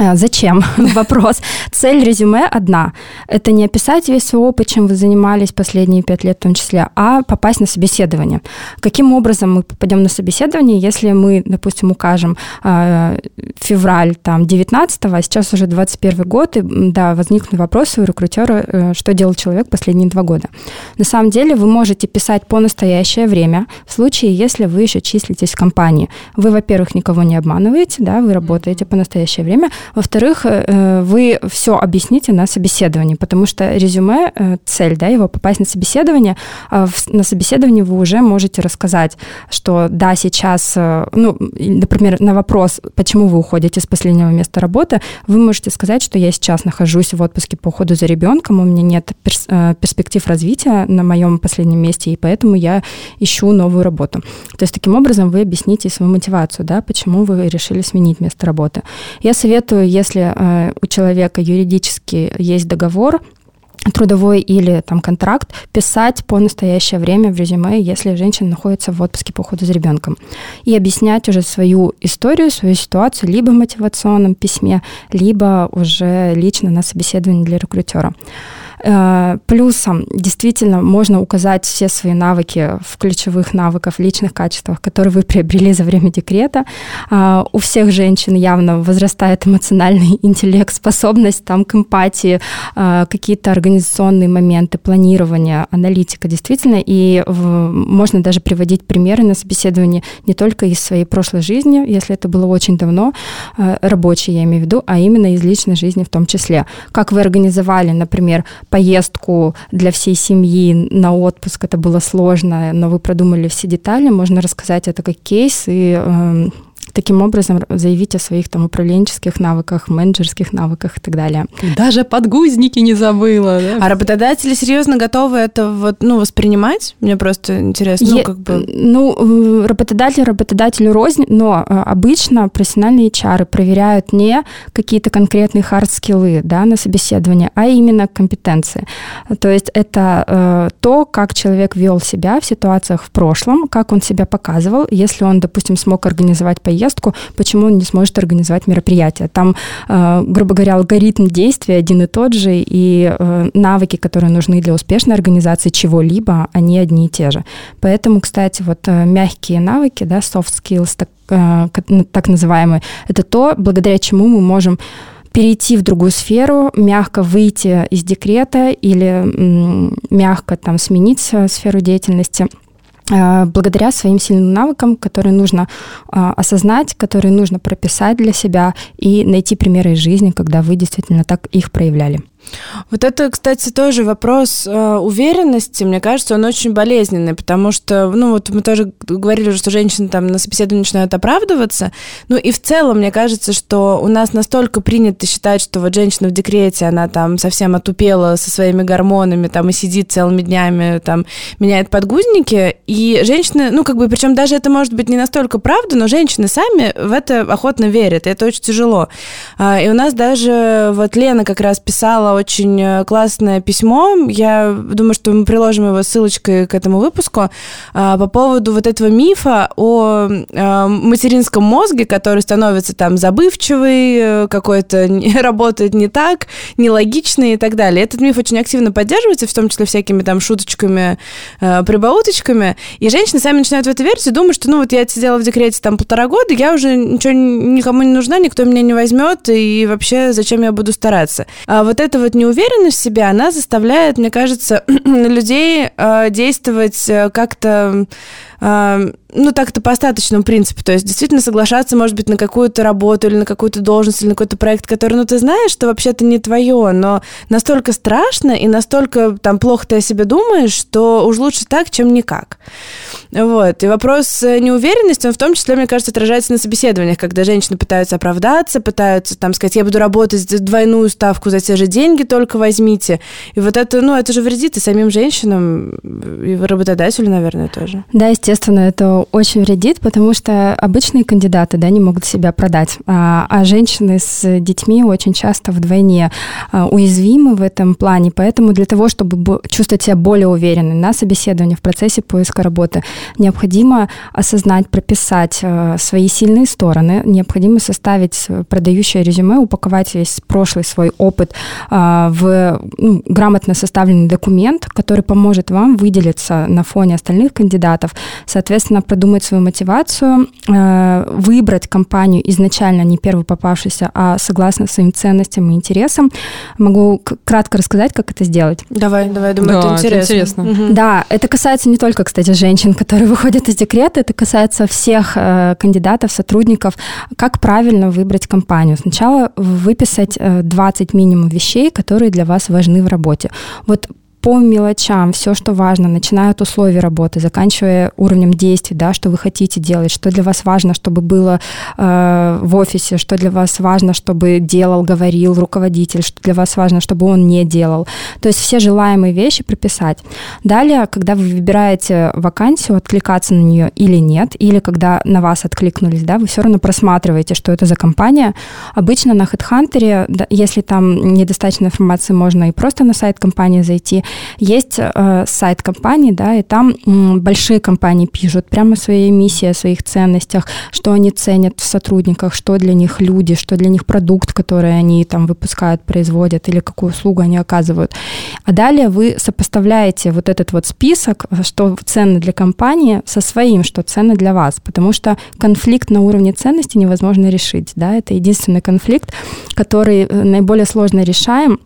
А, зачем? Вопрос. Цель резюме одна. Это не описать весь свой опыт, чем вы занимались последние пять лет в том числе, а попасть на собеседование. Каким образом мы попадем на собеседование, если мы, допустим, укажем э, февраль там, 19 а сейчас уже 21 год, и да, возникнут вопросы у рекрутера, э, что делал человек последние два года. На самом деле вы можете писать по настоящее время, в случае, если вы еще числитесь в компании. Вы, во-первых, никого не обманываете, да, вы работаете по настоящее время, во-вторых, э, вы все объясните на собеседовании, потому что резюме, э, цель, да, его попасть на собеседование, а на собеседовании вы уже можете рассказать, что да, сейчас, э, ну, например, на вопрос, почему вы уходите с последнего места работы, вы можете сказать, что я сейчас нахожусь в отпуске по уходу за ребенком, у меня нет перспектив развития на моем последнем месте, и поэтому я ищу новую работу. То есть таким образом вы объясните свою мотивацию, да, почему вы решили сменить место работы. Я советую если э, у человека юридически есть договор, трудовой или там контракт писать по настоящее время в резюме, если женщина находится в отпуске по уходу за ребенком. И объяснять уже свою историю, свою ситуацию либо в мотивационном письме, либо уже лично на собеседовании для рекрутера. Э, плюсом действительно можно указать все свои навыки в ключевых навыках, личных качествах, которые вы приобрели за время декрета. Э, у всех женщин явно возрастает эмоциональный интеллект, способность там, к эмпатии, э, какие-то организационные моменты, планирование, аналитика действительно. И можно даже приводить примеры на собеседовании не только из своей прошлой жизни, если это было очень давно, рабочей я имею в виду, а именно из личной жизни в том числе. Как вы организовали, например, поездку для всей семьи на отпуск. Это было сложно, но вы продумали все детали. Можно рассказать это как кейс и э, таким образом заявить о своих там управленческих навыках, менеджерских навыках и так далее. Даже подгузники не забыла. Да? А работодатели серьезно готовы это вот, ну, воспринимать? Мне просто интересно, ну, как бы... Ну, работодатель работодателю рознь, но э, обычно профессиональные HR проверяют не какие-то конкретные хард-скиллы да, на собеседование, а именно компетенции. То есть это э, то, как человек вел себя в ситуациях в прошлом, как он себя показывал, если он, допустим, смог организовать поездку, поездку, почему он не сможет организовать мероприятие. Там, э, грубо говоря, алгоритм действия один и тот же, и э, навыки, которые нужны для успешной организации чего-либо, они одни и те же. Поэтому, кстати, вот э, мягкие навыки, да, soft skills, так так называемый, это то, благодаря чему мы можем перейти в другую сферу, мягко выйти из декрета или мягко там сменить сферу деятельности благодаря своим сильным навыкам, которые нужно э, осознать, которые нужно прописать для себя и найти примеры из жизни, когда вы действительно так их проявляли. Вот это, кстати, тоже вопрос э, уверенности. Мне кажется, он очень болезненный, потому что, ну, вот мы тоже говорили, что женщины там на собеседовании начинают оправдываться. Ну, и в целом, мне кажется, что у нас настолько принято считать, что вот женщина в декрете, она там совсем отупела со своими гормонами, там, и сидит целыми днями, там, меняет подгузники. И женщины, ну, как бы, причем даже это может быть не настолько правда, но женщины сами в это охотно верят, и это очень тяжело. А, и у нас даже вот Лена как раз писала очень э, классное письмо. Я думаю, что мы приложим его ссылочкой к этому выпуску а, по поводу вот этого мифа о а, материнском мозге, который становится там забывчивый, э, какой-то работает не так, нелогичный и так далее. Этот миф очень активно поддерживается, в том числе всякими там шуточками, э, прибауточками. И женщины сами начинают в это верить и думают, что ну вот я сидела в декрете там полтора года, я уже ничего никому не нужна, никто меня не возьмет, и вообще зачем я буду стараться. А вот это вот неуверенность в себе, она заставляет, мне кажется, людей э, действовать э, как-то ну, так-то по остаточному принципу. То есть действительно соглашаться, может быть, на какую-то работу или на какую-то должность или на какой-то проект, который, ну, ты знаешь, что вообще-то не твое, но настолько страшно и настолько там плохо ты о себе думаешь, что уж лучше так, чем никак. Вот. И вопрос э, неуверенности, он в том числе, мне кажется, отражается на собеседованиях, когда женщины пытаются оправдаться, пытаются там сказать, я буду работать двойную ставку за те же деньги, только возьмите. И вот это, ну, это же вредит и самим женщинам, и работодателю, наверное, тоже. Да, естественно, это очень вредит, потому что обычные кандидаты да, не могут себя продать, а, а женщины с детьми очень часто вдвойне а, уязвимы в этом плане, поэтому для того, чтобы чувствовать себя более уверенной на собеседовании в процессе поиска работы, необходимо осознать, прописать а, свои сильные стороны, необходимо составить продающее резюме, упаковать весь прошлый свой опыт в ну, грамотно составленный документ, который поможет вам выделиться на фоне остальных кандидатов, соответственно, продумать свою мотивацию, э, выбрать компанию изначально не первую попавшуюся, а согласно своим ценностям и интересам. Могу кратко рассказать, как это сделать. Давай, давай, думаю, да, это интересно. Это интересно. Угу. Да, это касается не только, кстати, женщин, которые выходят из декрета, это касается всех э, кандидатов, сотрудников, как правильно выбрать компанию. Сначала выписать 20 э, минимум вещей, которые для вас важны в работе. Вот по мелочам, все, что важно, начиная от условий работы, заканчивая уровнем действий, да, что вы хотите делать, что для вас важно, чтобы было э, в офисе, что для вас важно, чтобы делал, говорил руководитель, что для вас важно, чтобы он не делал. То есть все желаемые вещи прописать. Далее, когда вы выбираете вакансию, откликаться на нее или нет, или когда на вас откликнулись, да, вы все равно просматриваете, что это за компания. Обычно на HeadHunter, если там недостаточно информации, можно и просто на сайт компании зайти, есть э, сайт компании, да, и там м, большие компании пишут прямо своей миссии, о своих ценностях, что они ценят в сотрудниках, что для них люди, что для них продукт, который они там выпускают, производят, или какую услугу они оказывают. А далее вы сопоставляете вот этот вот список, что ценно для компании, со своим, что ценно для вас, потому что конфликт на уровне ценности невозможно решить, да, это единственный конфликт, который э, наиболее сложно решаем,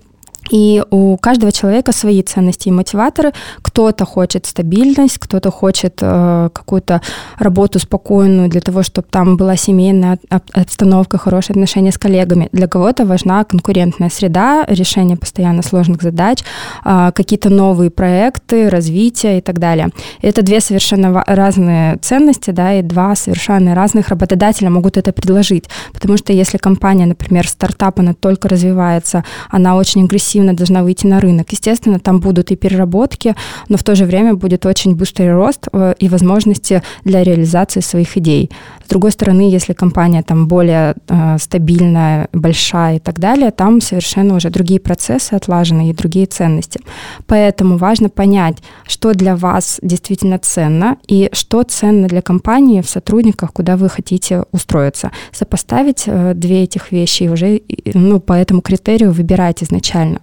и у каждого человека свои ценности и мотиваторы. Кто-то хочет стабильность, кто-то хочет э, какую-то работу спокойную для того, чтобы там была семейная обстановка, хорошие отношения с коллегами. Для кого-то важна конкурентная среда, решение постоянно сложных задач, э, какие-то новые проекты, развитие и так далее. Это две совершенно разные ценности, да, и два совершенно разных работодателя могут это предложить. Потому что если компания, например, стартап, она только развивается, она очень агрессивна, агрессивно должна выйти на рынок. Естественно, там будут и переработки, но в то же время будет очень быстрый рост э, и возможности для реализации своих идей. С другой стороны, если компания там более э, стабильная, большая и так далее, там совершенно уже другие процессы отлажены и другие ценности. Поэтому важно понять, что для вас действительно ценно и что ценно для компании в сотрудниках, куда вы хотите устроиться. Сопоставить э, две этих вещи и уже ну, по этому критерию выбирать изначально.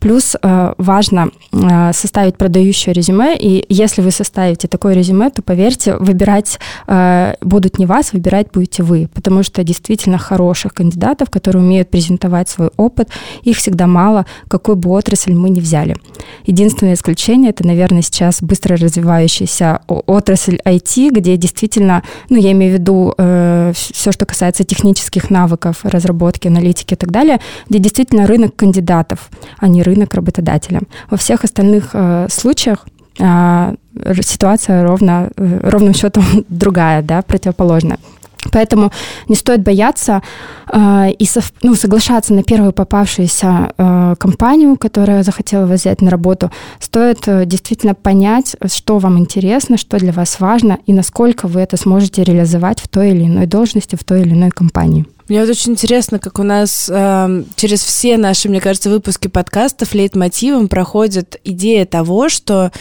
Плюс э, важно э, составить продающее резюме, и если вы составите такое резюме, то, поверьте, выбирать э, будут не вас, выбирать будете вы, потому что действительно хороших кандидатов, которые умеют презентовать свой опыт, их всегда мало, какой бы отрасль мы ни взяли. Единственное исключение – это, наверное, сейчас быстро развивающаяся отрасль IT, где действительно, ну, я имею в виду э, все, что касается технических навыков, разработки, аналитики и так далее, где действительно рынок кандидатов, а не рынок работодателя. Во всех остальных э, случаях э, ситуация ровно, э, ровным счетом другая, да, противоположная. Поэтому не стоит бояться э, и со, ну, соглашаться на первую попавшуюся э, компанию, которая захотела вас взять на работу. Стоит э, действительно понять, что вам интересно, что для вас важно и насколько вы это сможете реализовать в той или иной должности, в той или иной компании. Мне вот очень интересно, как у нас э, через все наши, мне кажется, выпуски подкастов лейтмотивом проходит идея того, что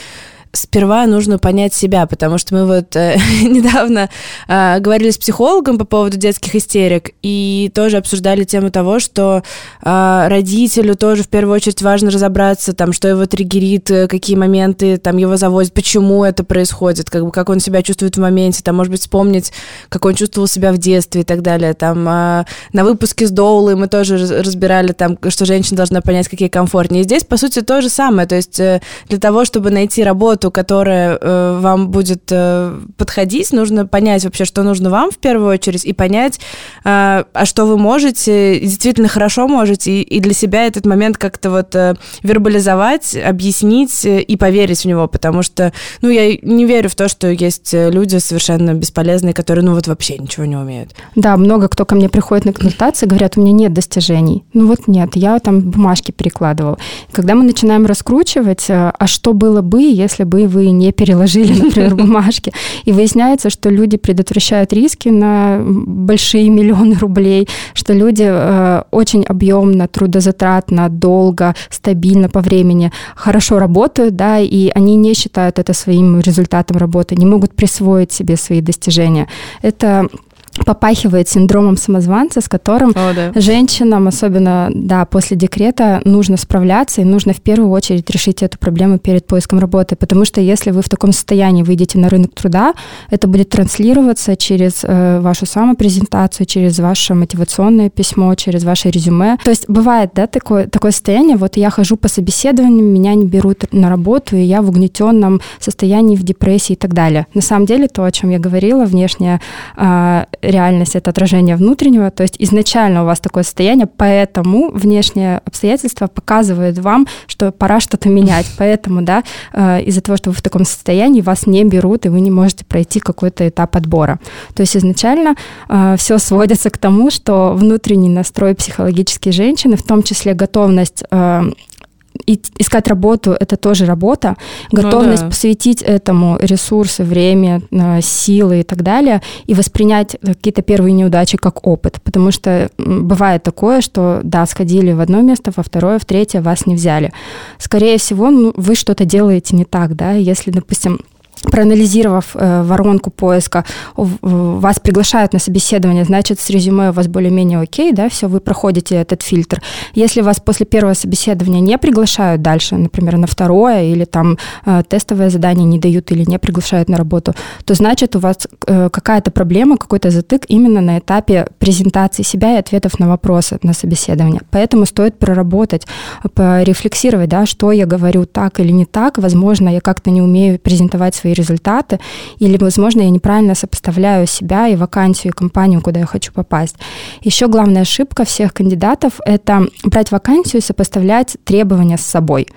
сперва нужно понять себя, потому что мы вот э, недавно э, говорили с психологом по поводу детских истерик и тоже обсуждали тему того, что э, родителю тоже в первую очередь важно разобраться, там, что его триггерит, э, какие моменты там его завозят, почему это происходит, как бы как он себя чувствует в моменте, там, может быть, вспомнить, как он чувствовал себя в детстве и так далее. Там э, на выпуске с Доулой мы тоже разбирали там, что женщина должна понять, какие комфортнее. И здесь, по сути, то же самое. То есть э, для того, чтобы найти работу работу, которая э, вам будет э, подходить, нужно понять вообще, что нужно вам в первую очередь, и понять, э, а что вы можете, действительно хорошо можете, и, и для себя этот момент как-то вот э, вербализовать, объяснить э, и поверить в него, потому что, ну, я не верю в то, что есть э, люди совершенно бесполезные, которые, ну, вот вообще ничего не умеют. Да, много кто ко мне приходит на консультации, говорят, у меня нет достижений. Ну вот нет, я там бумажки перекладывал. Когда мы начинаем раскручивать, э, а что было бы, если вы не переложили, например, бумажки. И выясняется, что люди предотвращают риски на большие миллионы рублей, что люди э, очень объемно, трудозатратно, долго, стабильно по времени хорошо работают, да, и они не считают это своим результатом работы, не могут присвоить себе свои достижения. Это попахивает синдромом самозванца, с которым О, да. женщинам, особенно да, после декрета, нужно справляться, и нужно в первую очередь решить эту проблему перед поиском работы. Потому что если вы в таком состоянии выйдете на рынок труда, это будет транслироваться через э, вашу самопрезентацию, через ваше мотивационное письмо, через ваше резюме. То есть бывает да, такое, такое состояние, вот я хожу по собеседованиям, меня не берут на работу, и я в угнетенном состоянии, в депрессии и так далее. На самом деле то, о чем я говорила, внешняя э, реальность — это отражение внутреннего, то есть изначально у вас такое состояние, поэтому внешние обстоятельства показывают вам, что пора что-то менять. Поэтому, да, э, из-за того, что вы в таком состоянии, вас не берут, и вы не можете пройти какой-то этап отбора. То есть изначально э, все сводится к тому, что внутренний настрой психологической женщины, в том числе готовность э, и искать работу — это тоже работа. Готовность ну, да. посвятить этому ресурсы, время, э, силы и так далее, и воспринять какие-то первые неудачи как опыт. Потому что бывает такое, что, да, сходили в одно место, во второе, в третье, вас не взяли. Скорее всего, ну, вы что-то делаете не так, да, если, допустим, проанализировав э, воронку поиска, вас приглашают на собеседование, значит, с резюме у вас более-менее окей, да, все, вы проходите этот фильтр. Если вас после первого собеседования не приглашают дальше, например, на второе, или там э, тестовое задание не дают или не приглашают на работу, то значит, у вас э, какая-то проблема, какой-то затык именно на этапе презентации себя и ответов на вопросы на собеседование. Поэтому стоит проработать, порефлексировать, да, что я говорю так или не так, возможно, я как-то не умею презентовать свои свои результаты, или, возможно, я неправильно сопоставляю себя и вакансию, и компанию, куда я хочу попасть. Еще главная ошибка всех кандидатов — это брать вакансию и сопоставлять требования с собой.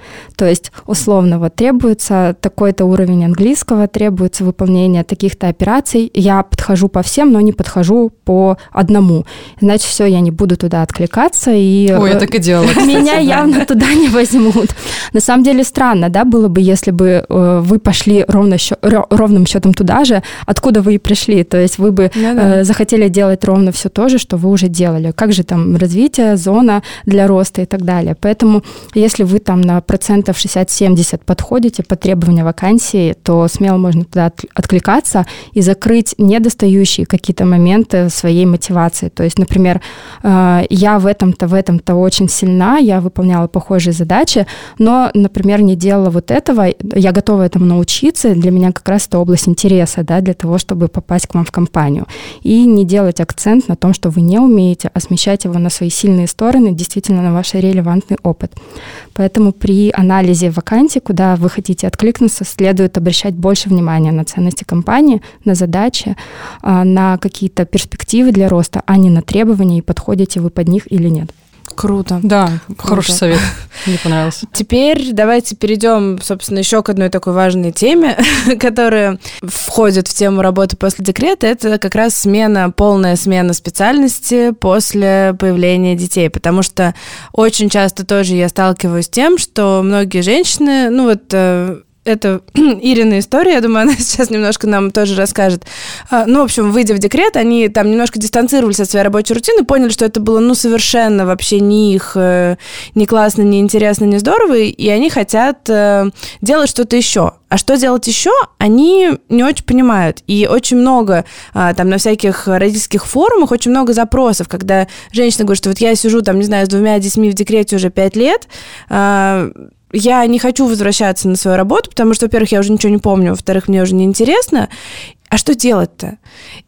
То есть, условно, вот требуется такой-то уровень английского, требуется выполнение таких-то операций, я подхожу по всем, но не подхожу по одному. Значит, все, я не буду туда откликаться, и Ой, я так и делала, меня явно туда не возьмут. На самом деле странно, да, было бы, если бы э, вы пошли ровно ровным счетом туда же, откуда вы и пришли. То есть вы бы ну, да. э, захотели делать ровно все то же, что вы уже делали. Как же там развитие, зона для роста и так далее. Поэтому если вы там на процентов 60-70 подходите по требованию вакансии, то смело можно туда откликаться и закрыть недостающие какие-то моменты своей мотивации. То есть, например, э, я в этом-то, в этом-то очень сильна, я выполняла похожие задачи, но, например, не делала вот этого, я готова этому научиться, для меня как раз это область интереса, да, для того, чтобы попасть к вам в компанию. И не делать акцент на том, что вы не умеете, а смещать его на свои сильные стороны, действительно на ваш релевантный опыт. Поэтому при анализе вакансий, куда вы хотите откликнуться, следует обращать больше внимания на ценности компании, на задачи, а, на какие-то перспективы для роста, а не на требования, и подходите вы под них или нет. Круто. Да, Круто. хороший совет. Мне понравился. Теперь давайте перейдем, собственно, еще к одной такой важной теме, которая входит в тему работы после декрета. Это как раз смена, полная смена специальности после появления детей. Потому что очень часто тоже я сталкиваюсь с тем, что многие женщины, ну вот э, это Ирина история, я думаю, она сейчас немножко нам тоже расскажет. А, ну, в общем, выйдя в декрет, они там немножко дистанцировались от своей рабочей рутины, поняли, что это было, ну, совершенно вообще не их, э, не классно, не интересно, не здорово, и они хотят э, делать что-то еще. А что делать еще, они не очень понимают. И очень много а, там на всяких родительских форумах, очень много запросов, когда женщина говорит, что вот я сижу там, не знаю, с двумя детьми в декрете уже пять лет, а, я не хочу возвращаться на свою работу, потому что, во-первых, я уже ничего не помню, во-вторых, мне уже не интересно а что делать-то?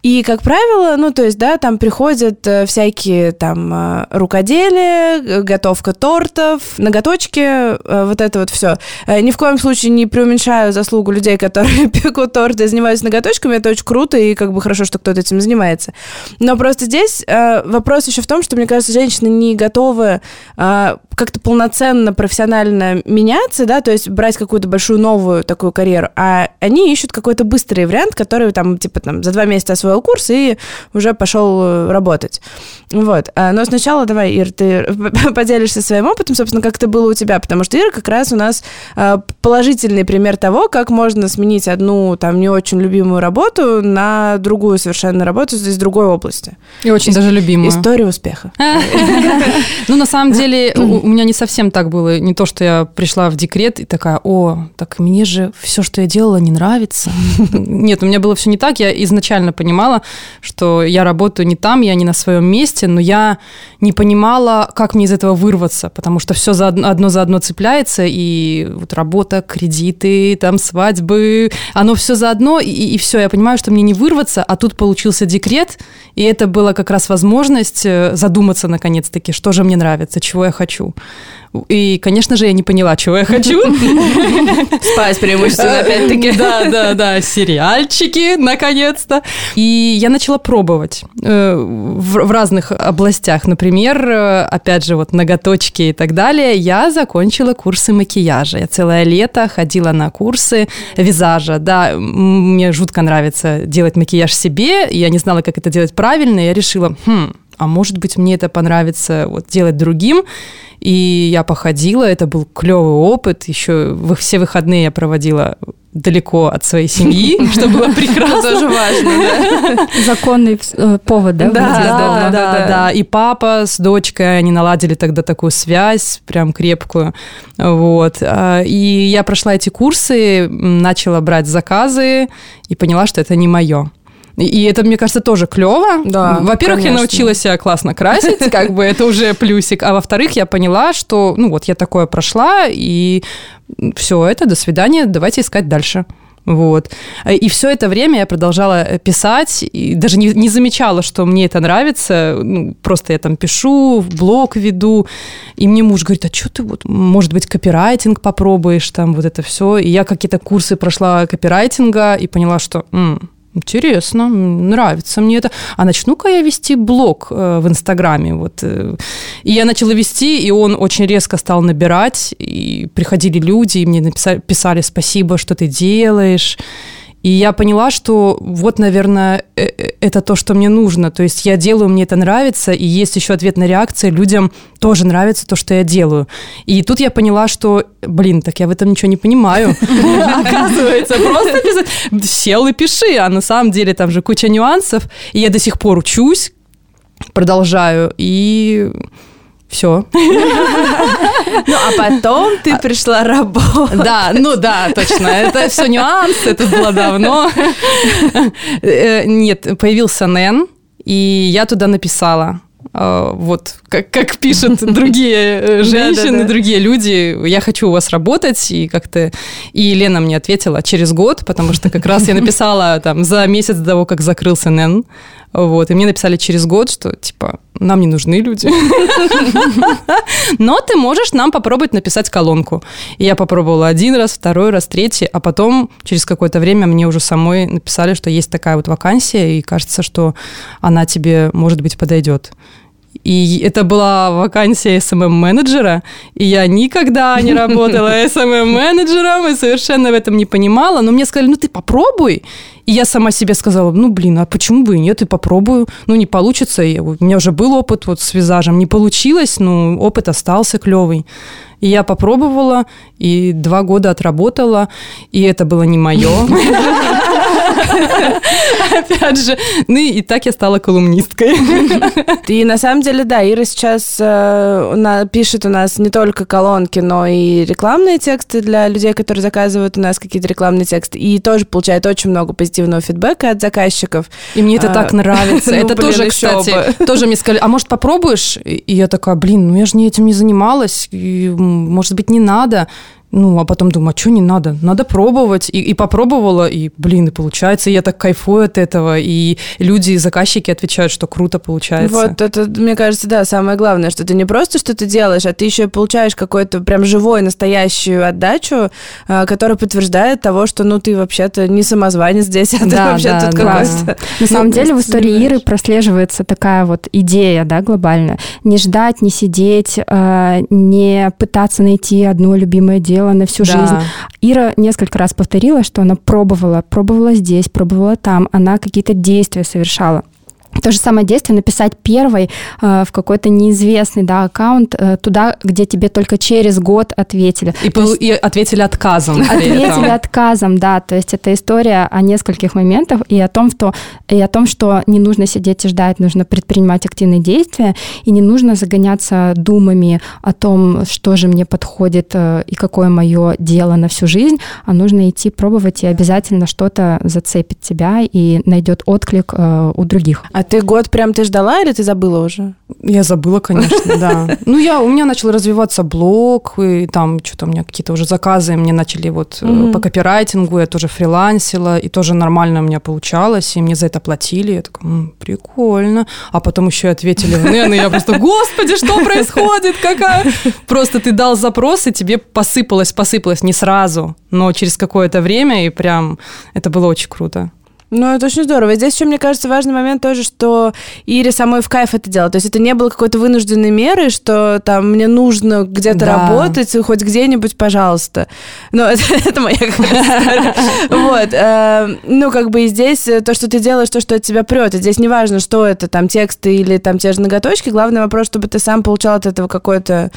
И, как правило, ну, то есть, да, там приходят э, всякие там э, рукоделия, готовка тортов, ноготочки, э, вот это вот все. Ни в коем случае не преуменьшаю заслугу людей, которые пекут торты занимаются ноготочками, это очень круто, и как бы хорошо, что кто-то этим занимается. Но просто здесь вопрос еще в том, что, мне кажется, женщины не готовы как-то полноценно, профессионально меняться, да, то есть брать какую-то большую новую такую карьеру, а они ищут какой-то быстрый вариант, который там, типа, там, за два месяца освоил курс и уже пошел э, работать. Вот. А, но сначала давай, Ир, ты поделишься своим опытом, собственно, как это было у тебя, потому что Ира как раз у нас а, положительный пример того, как можно сменить одну, там, не очень любимую работу на другую совершенно работу из другой области. И очень даже любимую. История успеха. Ну, на самом деле, у меня не совсем так было. Не то, что я пришла в декрет и такая, о, так мне же все, что я делала, не нравится. Нет, у меня было все не так. Я изначально понимала, что я работаю не там, я не на своем месте, но я не понимала, как мне из этого вырваться, потому что все за одно, одно за одно цепляется, и вот работа, кредиты, там свадьбы, оно все заодно, и, и все, я понимаю, что мне не вырваться, а тут получился декрет, и это была как раз возможность э, задуматься наконец-таки, что же мне нравится, чего я хочу. И, конечно же, я не поняла, чего я хочу. Спать преимущественно, опять-таки. Да, да, да, сериальчики, наконец-то. И я начала пробовать э, в разных областях. Например, э, опять же, вот ноготочки и так далее. Я закончила курсы макияжа. Я целое лето ходила на курсы визажа. Да, мне жутко нравится делать макияж себе. Я не знала, как это делать правильно. Я решила, хм, а может быть, мне это понравится вот делать другим. И я походила, это был клевый опыт. Еще все выходные я проводила далеко от своей семьи, что было прекрасно. Тоже важно, Законный э, повод, да? Да, да, да. И папа с дочкой, они наладили тогда такую связь, прям крепкую. Вот. А, и я прошла эти курсы, начала брать заказы и поняла, что это не мое. И это, мне кажется, тоже клево. Да, Во-первых, конечно. я научилась себя классно красить, как бы это уже плюсик. А во-вторых, я поняла, что, ну вот, я такое прошла, и все это, до свидания, давайте искать дальше. Вот. И все это время я продолжала писать, и даже не, не замечала, что мне это нравится. Ну, просто я там пишу, в блог веду. И мне муж говорит, а что ты вот, может быть, копирайтинг попробуешь, там вот это все. И я какие-то курсы прошла копирайтинга и поняла, что м, Интересно, нравится мне это. А начну-ка я вести блог э, в Инстаграме. Вот. Э. И я начала вести, и он очень резко стал набирать. И приходили люди, и мне написали, писали спасибо, что ты делаешь. И я поняла, что вот, наверное, э, э, это то, что мне нужно. То есть я делаю, мне это нравится, и есть еще ответная реакция, людям тоже нравится то, что я делаю. И тут я поняла, что, блин, так я в этом ничего не понимаю. Оказывается, просто писать. Сел и пиши, а на самом деле там же куча нюансов. И я до сих пор учусь, продолжаю, и все. Ну, а потом ты а пришла работать. Да, ну да, точно. Это все нюансы, это было давно. Э, нет, появился Нэн, и я туда написала. Э, вот как, как пишут другие э, женщины, другие люди, я хочу у вас работать, и как-то... И Лена мне ответила через год, потому что как раз я написала там за месяц до того, как закрылся НЭН, вот, и мне написали через год, что, типа, нам не нужны люди. Но ты можешь нам попробовать написать колонку. И я попробовала один раз, второй раз, третий, а потом через какое-то время мне уже самой написали, что есть такая вот вакансия, и кажется, что она тебе, может быть, подойдет. И это была вакансия SMM-менеджера, и я никогда не работала SMM-менеджером и совершенно в этом не понимала. Но мне сказали, ну ты попробуй. И я сама себе сказала, ну блин, а почему бы и нет, и попробую. Ну не получится, у меня уже был опыт вот с визажем, не получилось, но опыт остался клевый. И я попробовала, и два года отработала, и это было не мое. Опять же, ну и так я стала колумнисткой. И на самом деле, да, Ира сейчас э, пишет у нас не только колонки, но и рекламные тексты для людей, которые заказывают у нас какие-то рекламные тексты, и тоже получает очень много позитивного фидбэка от заказчиков. И мне это так нравится. Ну, это тоже, кстати, тоже мне сказали, а может попробуешь? И я такая, блин, ну я же не этим не занималась, может быть, не надо. Ну, а потом думаю, а что не надо? Надо пробовать. И, и попробовала, и, блин, и получается. И я так кайфую от этого. И люди, заказчики отвечают, что круто получается. Вот это, мне кажется, да, самое главное, что ты не просто что-то делаешь, а ты еще получаешь какую-то прям живой, настоящую отдачу, а, которая подтверждает того, что, ну, ты вообще-то не самозванец здесь, а да, ты вообще да, тут да. какой-то... На самом деле в истории Иры прослеживается такая вот идея, да, глобальная. Не ждать, не сидеть, а, не пытаться найти одно любимое дело, дело на всю да. жизнь. Ира несколько раз повторила, что она пробовала, пробовала здесь, пробовала там, она какие-то действия совершала то же самое действие написать первой э, в какой-то неизвестный да, аккаунт э, туда, где тебе только через год ответили. И, есть, и ответили отказом. Ответили отказом, да. То есть это история о нескольких моментах и о том, что, и о том, что не нужно сидеть и ждать, нужно предпринимать активные действия, и не нужно загоняться думами о том, что же мне подходит э, и какое мое дело на всю жизнь, а нужно идти пробовать, и обязательно что-то зацепит тебя и найдет отклик э, у других. А ты год прям ты ждала или ты забыла уже? Я забыла, конечно, да. Ну, я, у меня начал развиваться блог, и там что-то у меня какие-то уже заказы мне начали вот mm по копирайтингу, я тоже фрилансила, и тоже нормально у меня получалось, и мне за это платили. Я такая, М, прикольно. А потом еще ответили в НЭН, и я просто, господи, что происходит? Какая? Просто ты дал запрос, и тебе посыпалось, посыпалось не сразу, но через какое-то время, и прям это было очень круто. Ну, это очень здорово. И здесь еще, мне кажется, важный момент тоже, что Ире самой в кайф это делать. То есть это не было какой-то вынужденной меры, что там мне нужно где-то да. работать, хоть где-нибудь, пожалуйста. Но это, это моя. Вот. Э, ну, как бы и здесь то, что ты делаешь, то, что от тебя прет. И здесь не важно, что это, там, тексты или там те же ноготочки. Главный вопрос, чтобы ты сам получал от этого какое-то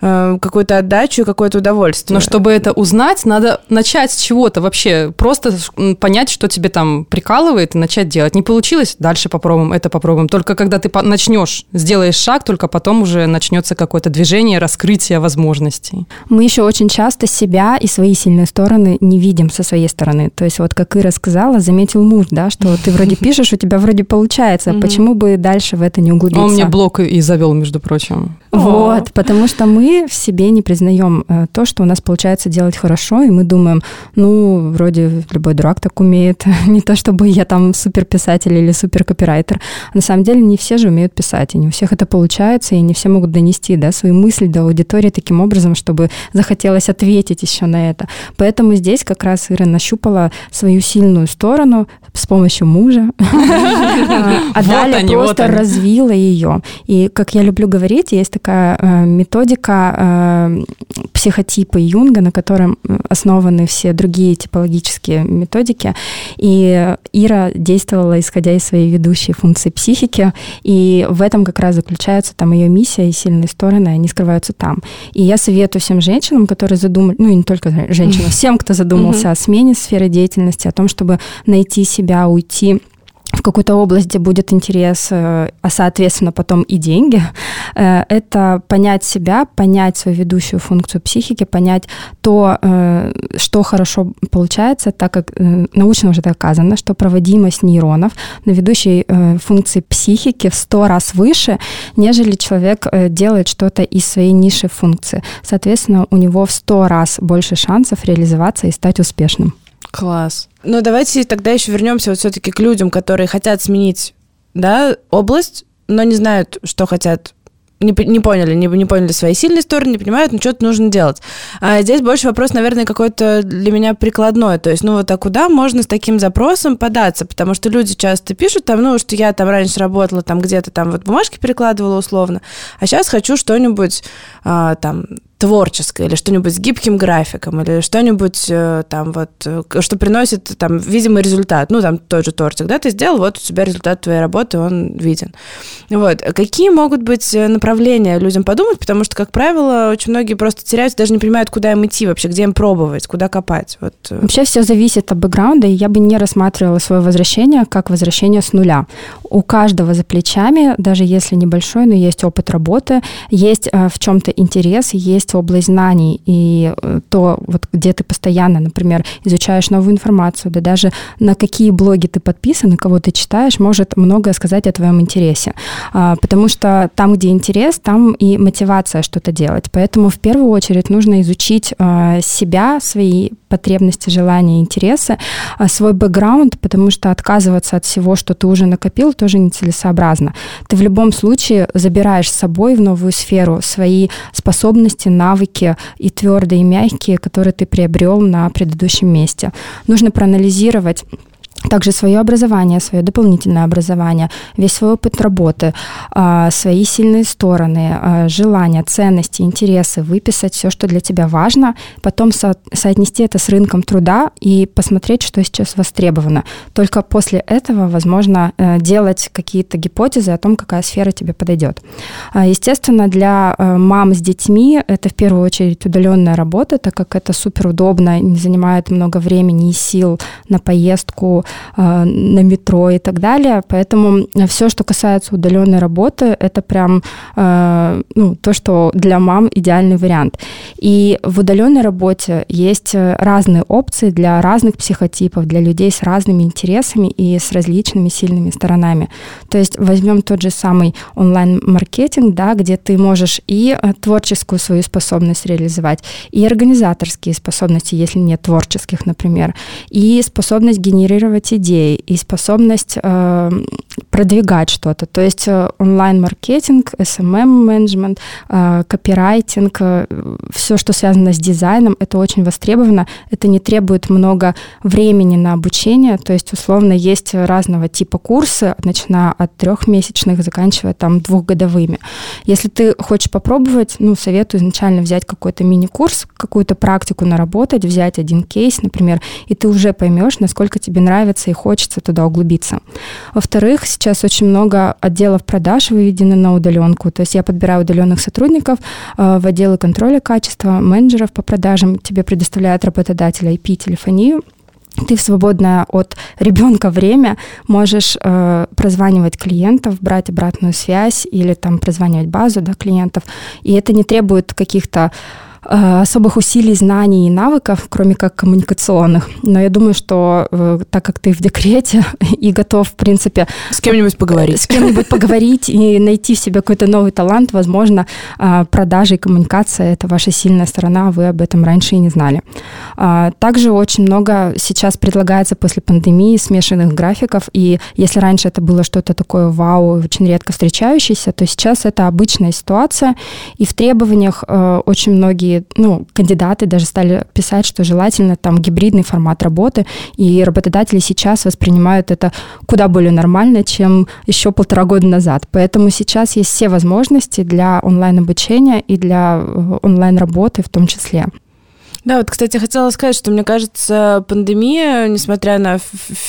э, какую-то отдачу, какое-то удовольствие. Но чтобы это узнать, надо начать с чего-то вообще. Просто понять, что тебе там прикалывает, и начать делать. Не получилось? Дальше попробуем, это попробуем. Только когда ты начнешь, сделаешь шаг, только потом уже начнется какое-то движение, раскрытие возможностей. Мы еще очень часто себя и свои сильные стороны не видим со своей стороны. То есть вот как Ира сказала, заметил муж, да, что ты вроде пишешь, у тебя вроде получается. Почему бы дальше в это не углубиться? Он мне блок и завел, между прочим. Вот, потому что мы в себе не признаем э, то, что у нас получается делать хорошо, и мы думаем, ну, вроде любой дурак так умеет, не то чтобы я там супер писатель или супер копирайтер. На самом деле не все же умеют писать, и не у всех это получается, и не все могут донести да, свои мысли до аудитории таким образом, чтобы захотелось ответить еще на это. Поэтому здесь как раз Ира нащупала свою сильную сторону с помощью мужа, а далее просто развила ее. И, как я люблю говорить, есть такая э, методика Э, психотипы Юнга, на котором основаны все другие типологические методики. И Ира действовала, исходя из своей ведущей функции психики, и в этом как раз заключается там ее миссия и сильные стороны, они скрываются там. И я советую всем женщинам, которые задумали, ну и не только женщинам, всем, кто задумался о смене сферы деятельности, о том, чтобы найти себя, уйти область, где будет интерес, э, а соответственно потом и деньги, э, это понять себя, понять свою ведущую функцию психики, понять то, э, что хорошо получается, так как научно уже доказано, что проводимость нейронов на ведущей функции психики в сто раз выше, нежели человек делает что-то из своей ниши функции. Соответственно, у него в сто раз больше шансов реализоваться и стать успешным. Класс. Ну, давайте тогда еще вернемся вот все-таки к людям, которые хотят сменить да, область, но не знают, что хотят не, не поняли, не, не поняли свои сильные стороны, не понимают, ну что-то нужно делать. А здесь больше вопрос, наверное, какой-то для меня прикладной. То есть, ну вот, а куда можно с таким запросом податься? Потому что люди часто пишут там, ну, что я там раньше работала, там где-то там вот бумажки перекладывала условно, а сейчас хочу что-нибудь а, там творческое или что-нибудь с гибким графиком или что-нибудь э, там вот, э, что приносит там видимый результат. Ну, там тот же тортик, да, ты сделал, вот у тебя результат твоей работы, он виден. Вот. Какие могут быть э, направления людям подумать, потому что, как правило, очень многие просто теряются, даже не понимают, куда им идти вообще, где им пробовать, куда копать. Вот. Вообще все зависит от бэкграунда, и я бы не рассматривала свое возвращение как возвращение с нуля. У каждого за плечами, даже если небольшой, но есть опыт работы, есть в чем-то интерес, есть есть область знаний, и э, то, вот где ты постоянно, например, изучаешь новую информацию, да даже на какие блоги ты подписан и кого ты читаешь, может многое сказать о твоем интересе. А, потому что там, где интерес, там и мотивация что-то делать. Поэтому в первую очередь нужно изучить а, себя, свои потребности, желания, интересы, а, свой бэкграунд, потому что отказываться от всего, что ты уже накопил, тоже нецелесообразно. Ты в любом случае забираешь с собой в новую сферу свои способности, навыки и твердые, и мягкие, которые ты приобрел на предыдущем месте. Нужно проанализировать также свое образование, свое дополнительное образование, весь свой опыт работы, а, свои сильные стороны, а, желания, ценности, интересы, выписать все, что для тебя важно, потом со- соотнести это с рынком труда и посмотреть, что сейчас востребовано. Только после этого возможно э, делать какие-то гипотезы о том, какая сфера тебе подойдет. А, естественно, для э, мам с детьми это в первую очередь удаленная работа, так как это супер удобно, не занимает много времени и сил на поездку, на метро и так далее. Поэтому все, что касается удаленной работы, это прям э, ну, то, что для мам идеальный вариант. И в удаленной работе есть разные опции для разных психотипов, для людей с разными интересами и с различными сильными сторонами. То есть возьмем тот же самый онлайн-маркетинг, да, где ты можешь и э, творческую свою способность реализовать, и организаторские способности, если нет творческих, например, и способность генерировать генерировать идеи и способность э, продвигать что-то. То есть э, онлайн-маркетинг, SMM-менеджмент, э, копирайтинг, э, все, что связано с дизайном, это очень востребовано. Это не требует много времени на обучение. То есть, условно, есть разного типа курсы, начиная от трехмесячных, заканчивая там двухгодовыми. Если ты хочешь попробовать, ну, советую изначально взять какой-то мини-курс, какую-то практику наработать, взять один кейс, например, и ты уже поймешь, насколько тебе нравится нравится и хочется туда углубиться. Во-вторых, сейчас очень много отделов продаж выведены на удаленку. То есть я подбираю удаленных сотрудников э, в отделы контроля качества, менеджеров по продажам. Тебе предоставляет работодатель IP-телефонию, ты в свободное от ребенка время можешь э, прозванивать клиентов, брать обратную связь или там прозванивать базу да, клиентов. И это не требует каких-то особых усилий, знаний и навыков, кроме как коммуникационных. Но я думаю, что э, так как ты в декрете и готов, в принципе... С кем-нибудь поговорить. С кем-нибудь поговорить и найти в себе какой-то новый талант, возможно, э, продажи и коммуникация – это ваша сильная сторона, а вы об этом раньше и не знали. Также очень много сейчас предлагается после пандемии смешанных графиков, и если раньше это было что-то такое вау, очень редко встречающееся, то сейчас это обычная ситуация, и в требованиях очень многие ну, кандидаты даже стали писать, что желательно там гибридный формат работы, и работодатели сейчас воспринимают это куда более нормально, чем еще полтора года назад. Поэтому сейчас есть все возможности для онлайн-обучения и для э, онлайн-работы в том числе. Да, вот, кстати, хотела сказать, что мне кажется, пандемия, несмотря на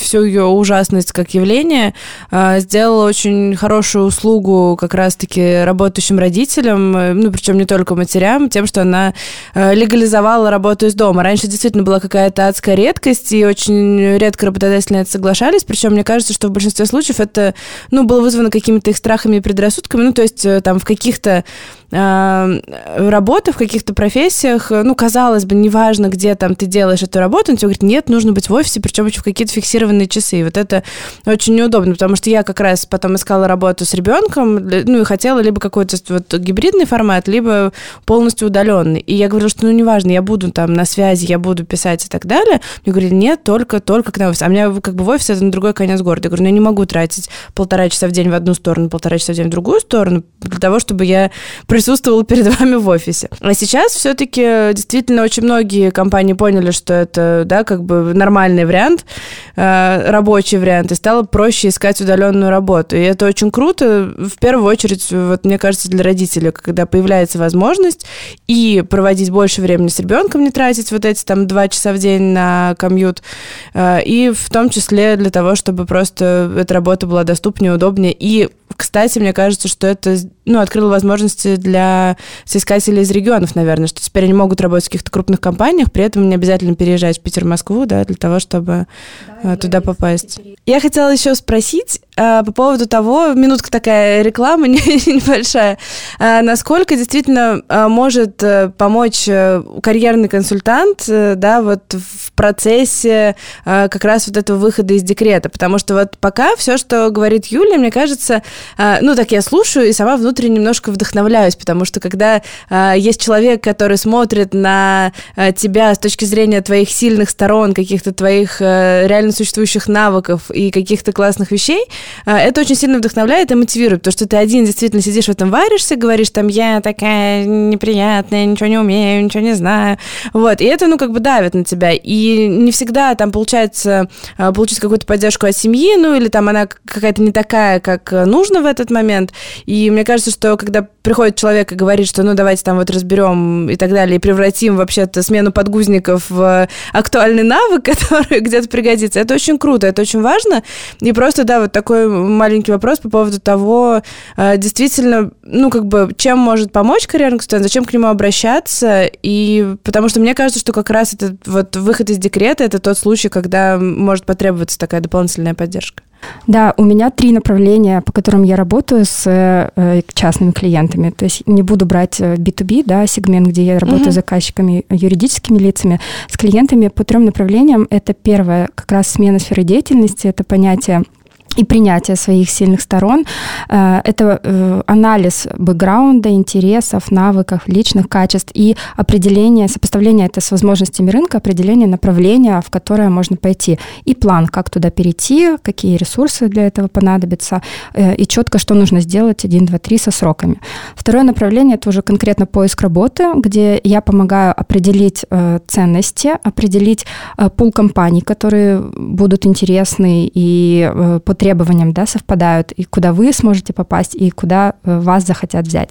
всю ее ужасность как явление, а, сделала очень хорошую услугу как раз-таки работающим родителям, э, ну, причем не только матерям, тем, что она э, легализовала работу из дома. Раньше действительно была какая-то адская редкость, и очень редко работодатели на это соглашались, причем мне кажется, что в большинстве случаев это, ну, было вызвано какими-то их страхами и предрассудками, ну, то есть э, там в каких-то э, работах, в каких-то профессиях, ну, казалось бы, не неважно, где там ты делаешь эту работу, он тебе говорит, нет, нужно быть в офисе, причем еще в какие-то фиксированные часы. И вот это очень неудобно, потому что я как раз потом искала работу с ребенком, ну и хотела либо какой-то вот гибридный формат, либо полностью удаленный. И я говорила, что ну неважно, я буду там на связи, я буду писать и так далее. Мне говорили, нет, только, только к нам офис. А у меня как бы в офис это на другой конец города. Я говорю, ну я не могу тратить полтора часа в день в одну сторону, полтора часа в день в другую сторону, для того, чтобы я присутствовала перед вами в офисе. А сейчас все-таки действительно очень многие компании поняли, что это, да, как бы нормальный вариант, э, рабочий вариант, и стало проще искать удаленную работу. И это очень круто, в первую очередь, вот мне кажется, для родителей, когда появляется возможность и проводить больше времени с ребенком, не тратить вот эти там два часа в день на комьют, э, и в том числе для того, чтобы просто эта работа была доступнее, удобнее. И, кстати, мне кажется, что это ну, открыло возможности для соискателей из регионов, наверное, что теперь они могут работать в каких-то крупных компаниях, при этом не обязательно переезжать в Питер, Москву, да, для того, чтобы да, туда попасть. Я хотела еще спросить а, по поводу того, минутка такая реклама небольшая, а, насколько действительно а, может помочь карьерный консультант, да, вот в процессе как раз вот этого выхода из декрета, потому что вот пока все, что говорит Юля, мне кажется, ну, так я слушаю и сама внутренне немножко вдохновляюсь, потому что когда а, есть человек, который смотрит на Э, тебя с точки зрения твоих сильных сторон, каких-то твоих э, реально существующих навыков и каких-то классных вещей, это очень сильно вдохновляет и мотивирует, потому что ты один действительно сидишь в этом варишься, говоришь там, я такая неприятная, ничего не умею, ничего не знаю, вот, и это, ну, как бы давит на тебя, и не всегда там получается получить какую-то поддержку от семьи, ну, или там она какая-то не такая, как нужно в этот момент, и мне кажется, что когда приходит человек и говорит, что, ну, давайте там вот разберем и так далее, и превратим вообще-то смену подгузников в актуальный навык, который где-то пригодится. Это очень круто, это очень важно. И просто, да, вот такой маленький вопрос по поводу того, э, действительно, ну, как бы, чем может помочь карьерный консультант, зачем к нему обращаться, и потому что мне кажется, что как раз этот вот выход из декрета, это тот случай, когда может потребоваться такая дополнительная поддержка. Да, у меня три направления, по которым я работаю с э, частными клиентами. То есть не буду брать B2B, э, да, сегмент, где я работаю угу. с заказчиками, юридическими лицами, с клиентами по трем направлениям. Это первое, как раз смена сферы деятельности, это понятие и принятие своих сильных сторон. Э, это э, анализ бэкграунда, интересов, навыков, личных качеств и определение, сопоставление это с возможностями рынка, определение направления, в которое можно пойти. И план, как туда перейти, какие ресурсы для этого понадобятся, э, и четко, что нужно сделать 1, 2, 3 со сроками. Второе направление – это уже конкретно поиск работы, где я помогаю определить ценности, определить пул компаний, которые будут интересны и потребны требованиям да, совпадают, и куда вы сможете попасть, и куда э, вас захотят взять.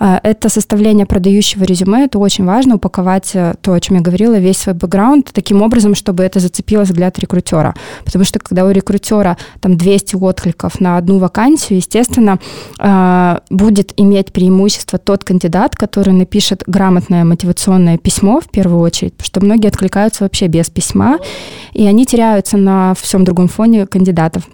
А, это составление продающего резюме, это очень важно, упаковать э, то, о чем я говорила, весь свой бэкграунд таким образом, чтобы это зацепило взгляд рекрутера. Потому что когда у рекрутера там 200 откликов на одну вакансию, естественно, а, будет иметь преимущество тот кандидат, который напишет грамотное мотивационное письмо в первую очередь, потому что многие откликаются вообще без письма, и они теряются на всем другом фоне кандидатов.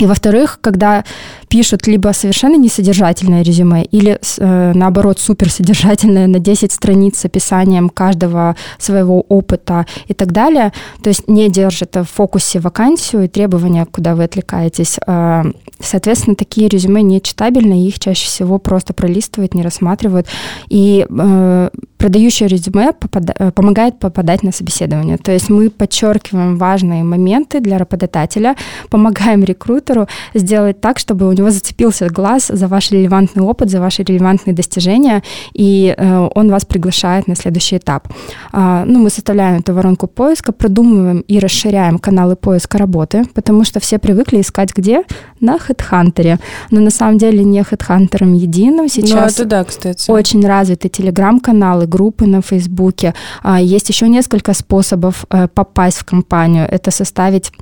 И во-вторых, когда пишут либо совершенно несодержательное резюме, или э, наоборот суперсодержательное на 10 страниц с описанием каждого своего опыта и так далее, то есть не держит в фокусе вакансию и требования, куда вы отвлекаетесь. Э, соответственно, такие резюме не читабельны, их чаще всего просто пролистывают, не рассматривают. И э, продающее резюме попада- э, помогает попадать на собеседование. То есть мы подчеркиваем важные моменты для работодателя, помогаем рекрутеру сделать так, чтобы у него зацепился глаз за ваш релевантный опыт, за ваши релевантные достижения, и э, он вас приглашает на следующий этап. А, ну, мы составляем эту воронку поиска, продумываем и расширяем каналы поиска работы, потому что все привыкли искать где? На HeadHunter. Но на самом деле не HeadHunter единым. Сейчас ну, это да, кстати. очень развиты телеграм-каналы, группы на Фейсбуке. А, есть еще несколько способов э, попасть в компанию. Это составить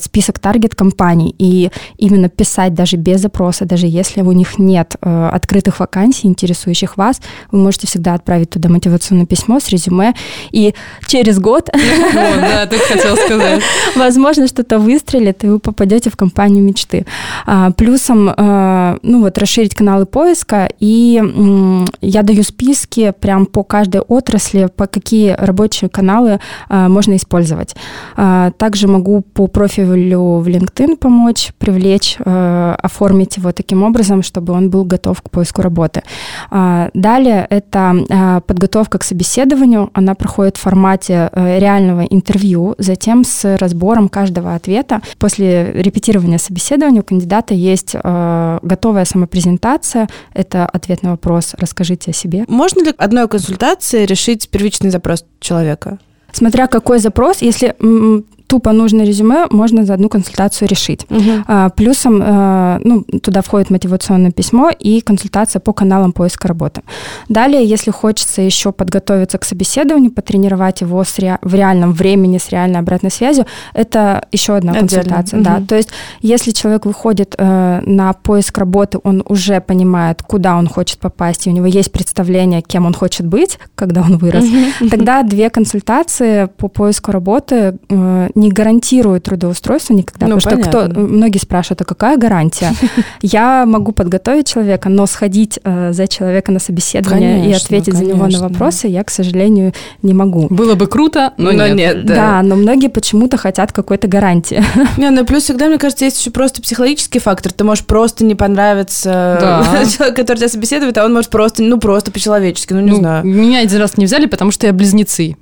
список таргет-компаний и именно писать даже без запроса, даже если у них нет э, открытых вакансий, интересующих вас, вы можете всегда отправить туда мотивационное письмо с резюме, и через год, да, ты хотел сказать, возможно, что-то выстрелит, и вы попадете в компанию мечты. А, плюсом, э, ну вот, расширить каналы поиска, и я даю списки прям по каждой отрасли, по какие рабочие каналы можно использовать. А, также могу по профилю в LinkedIn помочь, привлечь, э, оформить его таким образом, чтобы он был готов к поиску работы. А, далее это э, подготовка к собеседованию. Она проходит в формате э, реального интервью, затем с разбором каждого ответа. После репетирования собеседования у кандидата есть готовая самопрезентация. Это ответ на вопрос «Расскажите о себе». Можно ли одной консультацией решить первичный запрос человека? Смотря какой запрос, если тупо нужное резюме можно за одну консультацию решить. Угу. А, плюсом а, ну, туда входит мотивационное письмо и консультация по каналам поиска работы. Далее, если хочется еще подготовиться к собеседованию, потренировать его с ре... в реальном времени с реальной обратной связью, это еще одна Отдельно. консультация. Угу. Да. То есть, если человек выходит э, на поиск работы, он уже понимает, куда он хочет попасть, и у него есть представление, кем он хочет быть, когда он вырос, угу. тогда две консультации по поиску работы э, не гарантирует трудоустройство никогда, ну, потому понятно. что кто, многие спрашивают, а какая гарантия? Я могу подготовить человека, но сходить э, за человека на собеседование конечно, и ответить конечно, за него на вопросы я, к сожалению, не могу. Было бы круто, но, но нет. нет да. да, но многие почему-то хотят какой-то гарантии. Не, ну плюс всегда, мне кажется, есть еще просто психологический фактор. Ты можешь просто не понравиться да. человек, который тебя собеседует, а он может просто, ну просто по-человечески, ну не ну, знаю. Меня один раз не взяли, потому что я близнецы.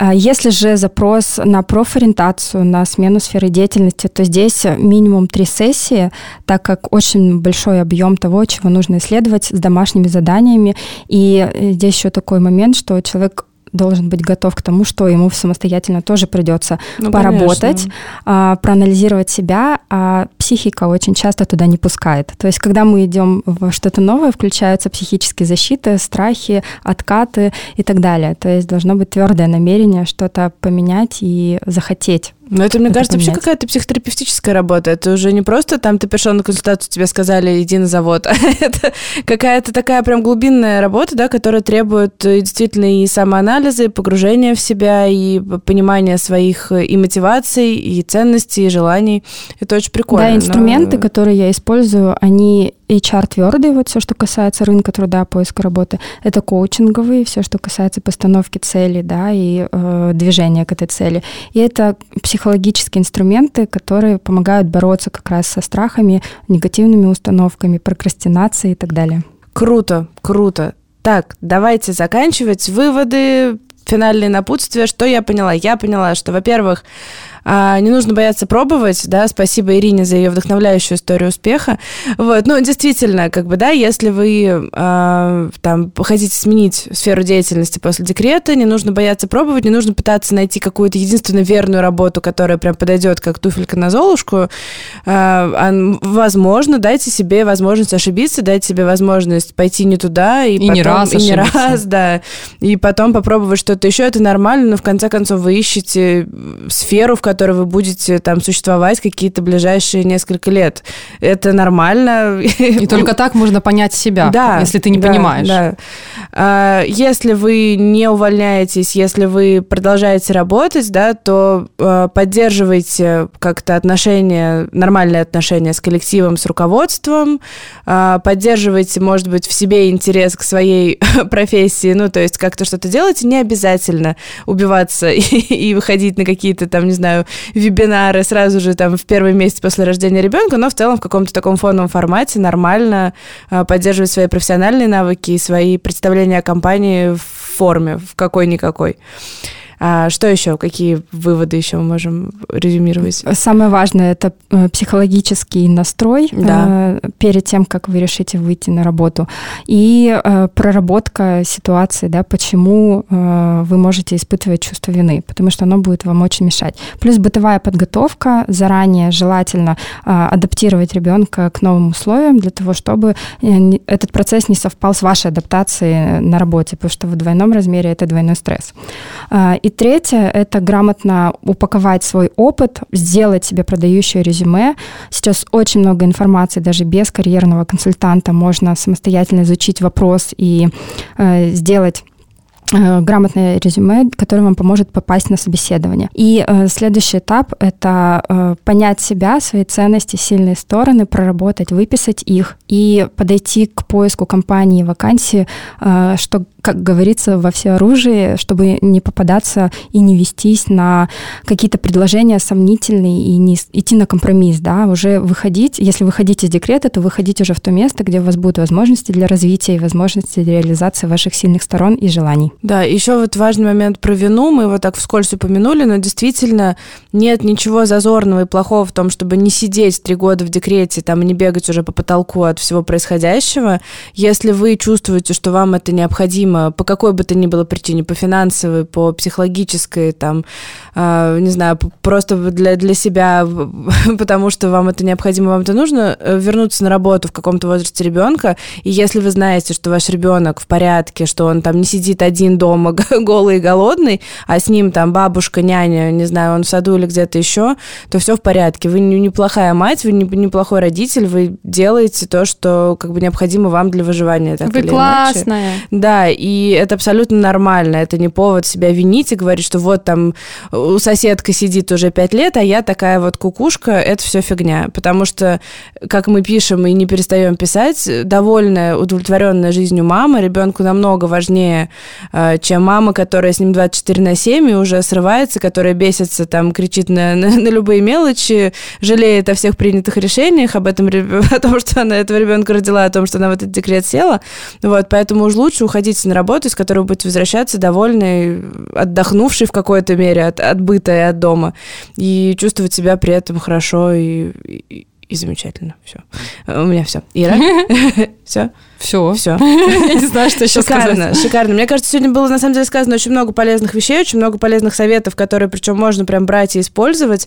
А если же запрос на профориентацию, на смену сферы деятельности, то здесь минимум три сессии, так как очень большой объем того, чего нужно исследовать с домашними заданиями. И э, здесь еще такой момент, что человек должен быть готов к тому, что ему самостоятельно тоже придется ну, поработать, а, проанализировать себя, а психика очень часто туда не пускает. То есть, когда мы идем в что-то новое, включаются психические защиты, страхи, откаты и так далее. То есть должно быть твердое намерение что-то поменять и захотеть но это, мне это кажется, поменять. вообще какая-то психотерапевтическая работа. Это уже не просто там ты пришел на консультацию, тебе сказали, иди на завод. А это какая-то такая прям глубинная работа, да, которая требует э, действительно и самоанализа, и погружения в себя, и понимания своих э, и мотиваций, и ценностей, и желаний. Это очень прикольно. Да, инструменты, но... которые я использую, они HR твердый, вот все, что касается рынка труда, поиска работы, это коучинговые, все, что касается постановки цели, да, и э, движения к этой цели. И это психологические инструменты, которые помогают бороться как раз со страхами, негативными установками, прокрастинацией и так далее. Круто, круто. Так, давайте заканчивать. Выводы, финальные напутствия. Что я поняла? Я поняла, что, во-первых, а, не нужно бояться пробовать, да, спасибо Ирине за ее вдохновляющую историю успеха. Вот, ну, действительно, как бы, да, если вы а, там хотите сменить сферу деятельности после декрета, не нужно бояться пробовать, не нужно пытаться найти какую-то единственную верную работу, которая прям подойдет как туфелька на золушку. А, возможно, дайте себе возможность ошибиться, дайте себе возможность пойти не туда и, и потом, не раз и не раз, да, и потом попробовать что-то еще. Это нормально, но в конце концов вы ищете сферу, в которой вы будете там существовать какие-то ближайшие несколько лет. Это нормально. И только так можно понять себя, да, если ты не да, понимаешь. Да. А, если вы не увольняетесь, если вы продолжаете работать, да, то а, поддерживайте как-то отношения, нормальные отношения с коллективом, с руководством, а, поддерживайте, может быть, в себе интерес к своей профессии, ну, то есть как-то что-то делайте, не обязательно убиваться и, и выходить на какие-то там, не знаю, знаю, вебинары сразу же там в первый месяц после рождения ребенка, но в целом в каком-то таком фоновом формате нормально э, поддерживать свои профессиональные навыки и свои представления о компании в форме, в какой-никакой. А что еще? Какие выводы еще мы можем резюмировать? Самое важное это э, психологический настрой да. э, перед тем, как вы решите выйти на работу. И э, проработка ситуации, да, почему э, вы можете испытывать чувство вины, потому что оно будет вам очень мешать. Плюс бытовая подготовка. Заранее желательно э, адаптировать ребенка к новым условиям для того, чтобы этот процесс не совпал с вашей адаптацией на работе, потому что в двойном размере это двойной стресс. Э, и третье — это грамотно упаковать свой опыт, сделать себе продающее резюме. Сейчас очень много информации, даже без карьерного консультанта можно самостоятельно изучить вопрос и э, сделать Э, грамотное резюме, которое вам поможет попасть на собеседование. И э, следующий этап — это э, понять себя, свои ценности, сильные стороны, проработать, выписать их и подойти к поиску компании, вакансии, э, что, как говорится, во все оружие, чтобы не попадаться и не вестись на какие-то предложения сомнительные и не идти на компромисс, да, уже выходить, если выходить из декрета, то выходить уже в то место, где у вас будут возможности для развития и возможности для реализации ваших сильных сторон и желаний. Да, еще вот важный момент про вину, мы его так вскользь упомянули, но действительно нет ничего зазорного и плохого в том, чтобы не сидеть три года в декрете, там, не бегать уже по потолку от всего происходящего. Если вы чувствуете, что вам это необходимо по какой бы то ни было причине, по финансовой, по психологической, там, э, не знаю, просто для, для себя, потому что вам это необходимо, вам это нужно, э, вернуться на работу в каком-то возрасте ребенка, и если вы знаете, что ваш ребенок в порядке, что он там не сидит один один дома голый и голодный, а с ним там бабушка, няня, не знаю, он в саду или где-то еще, то все в порядке. Вы неплохая мать, вы неплохой родитель, вы делаете то, что как бы необходимо вам для выживания. Так вы или классная. Иначе. Да, и это абсолютно нормально. Это не повод себя винить и говорить, что вот там у соседка сидит уже пять лет, а я такая вот кукушка, это все фигня. Потому что, как мы пишем и не перестаем писать, довольная, удовлетворенная жизнью мама ребенку намного важнее Э, чем мама, которая с ним 24 на 7 и уже срывается, которая бесится, там, кричит на, на, на любые мелочи, жалеет о всех принятых решениях, об этом, о том, что она этого ребенка родила, о том, что она в этот декрет села. Вот, поэтому уж лучше уходить на работу, из которой вы будете возвращаться довольной, отдохнувшей в какой-то мере от, от быта и от дома, и чувствовать себя при этом хорошо и, и, и замечательно. Все. У меня все. Ира? Все? Все. Все. Я не знаю, что еще шикарно, сказать. Шикарно. Мне кажется, сегодня было на самом деле сказано очень много полезных вещей, очень много полезных советов, которые причем можно прям брать и использовать.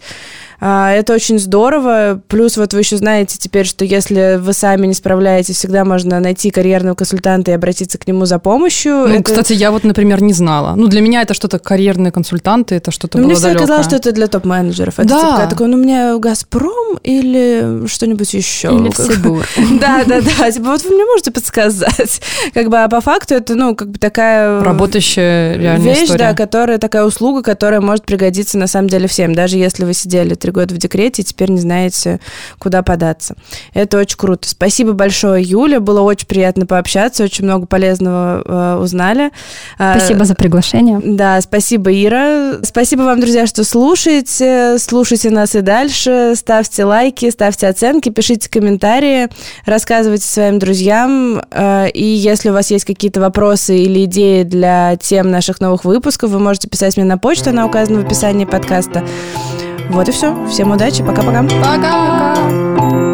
А, это очень здорово. Плюс вот вы еще знаете теперь, что если вы сами не справляетесь, всегда можно найти карьерного консультанта и обратиться к нему за помощью. Ну, это... кстати, я вот, например, не знала. Ну, для меня это что-то карьерные консультанты, это что-то ну, было Мне всегда казалось, что это для топ-менеджеров. Это да. типа, такой, ну, у меня «Газпром» или что-нибудь еще. Или Сибур. Да, да, да. Типа, вот вы мне можете подсказать. Как бы, а по факту это, ну, как бы такая... Работающая реальная Вещь, история. да, которая, такая услуга, которая может пригодиться на самом деле всем. Даже если вы сидели три года в декрете и теперь не знаете, куда податься. Это очень круто. Спасибо большое, Юля. Было очень приятно пообщаться, очень много полезного э, узнали. А, спасибо за приглашение. Да, спасибо, Ира. Спасибо вам, друзья, что слушаете. Слушайте нас и дальше. Ставьте лайки, ставьте оценки, пишите комментарии, рассказывайте своим друзьям. Э, и если у вас есть какие-то вопросы или идеи для тем наших новых выпусков, вы можете писать мне на почту, она указана в описании подкаста. Вот и все. Всем удачи. Пока-пока. Пока. -пока. Пока.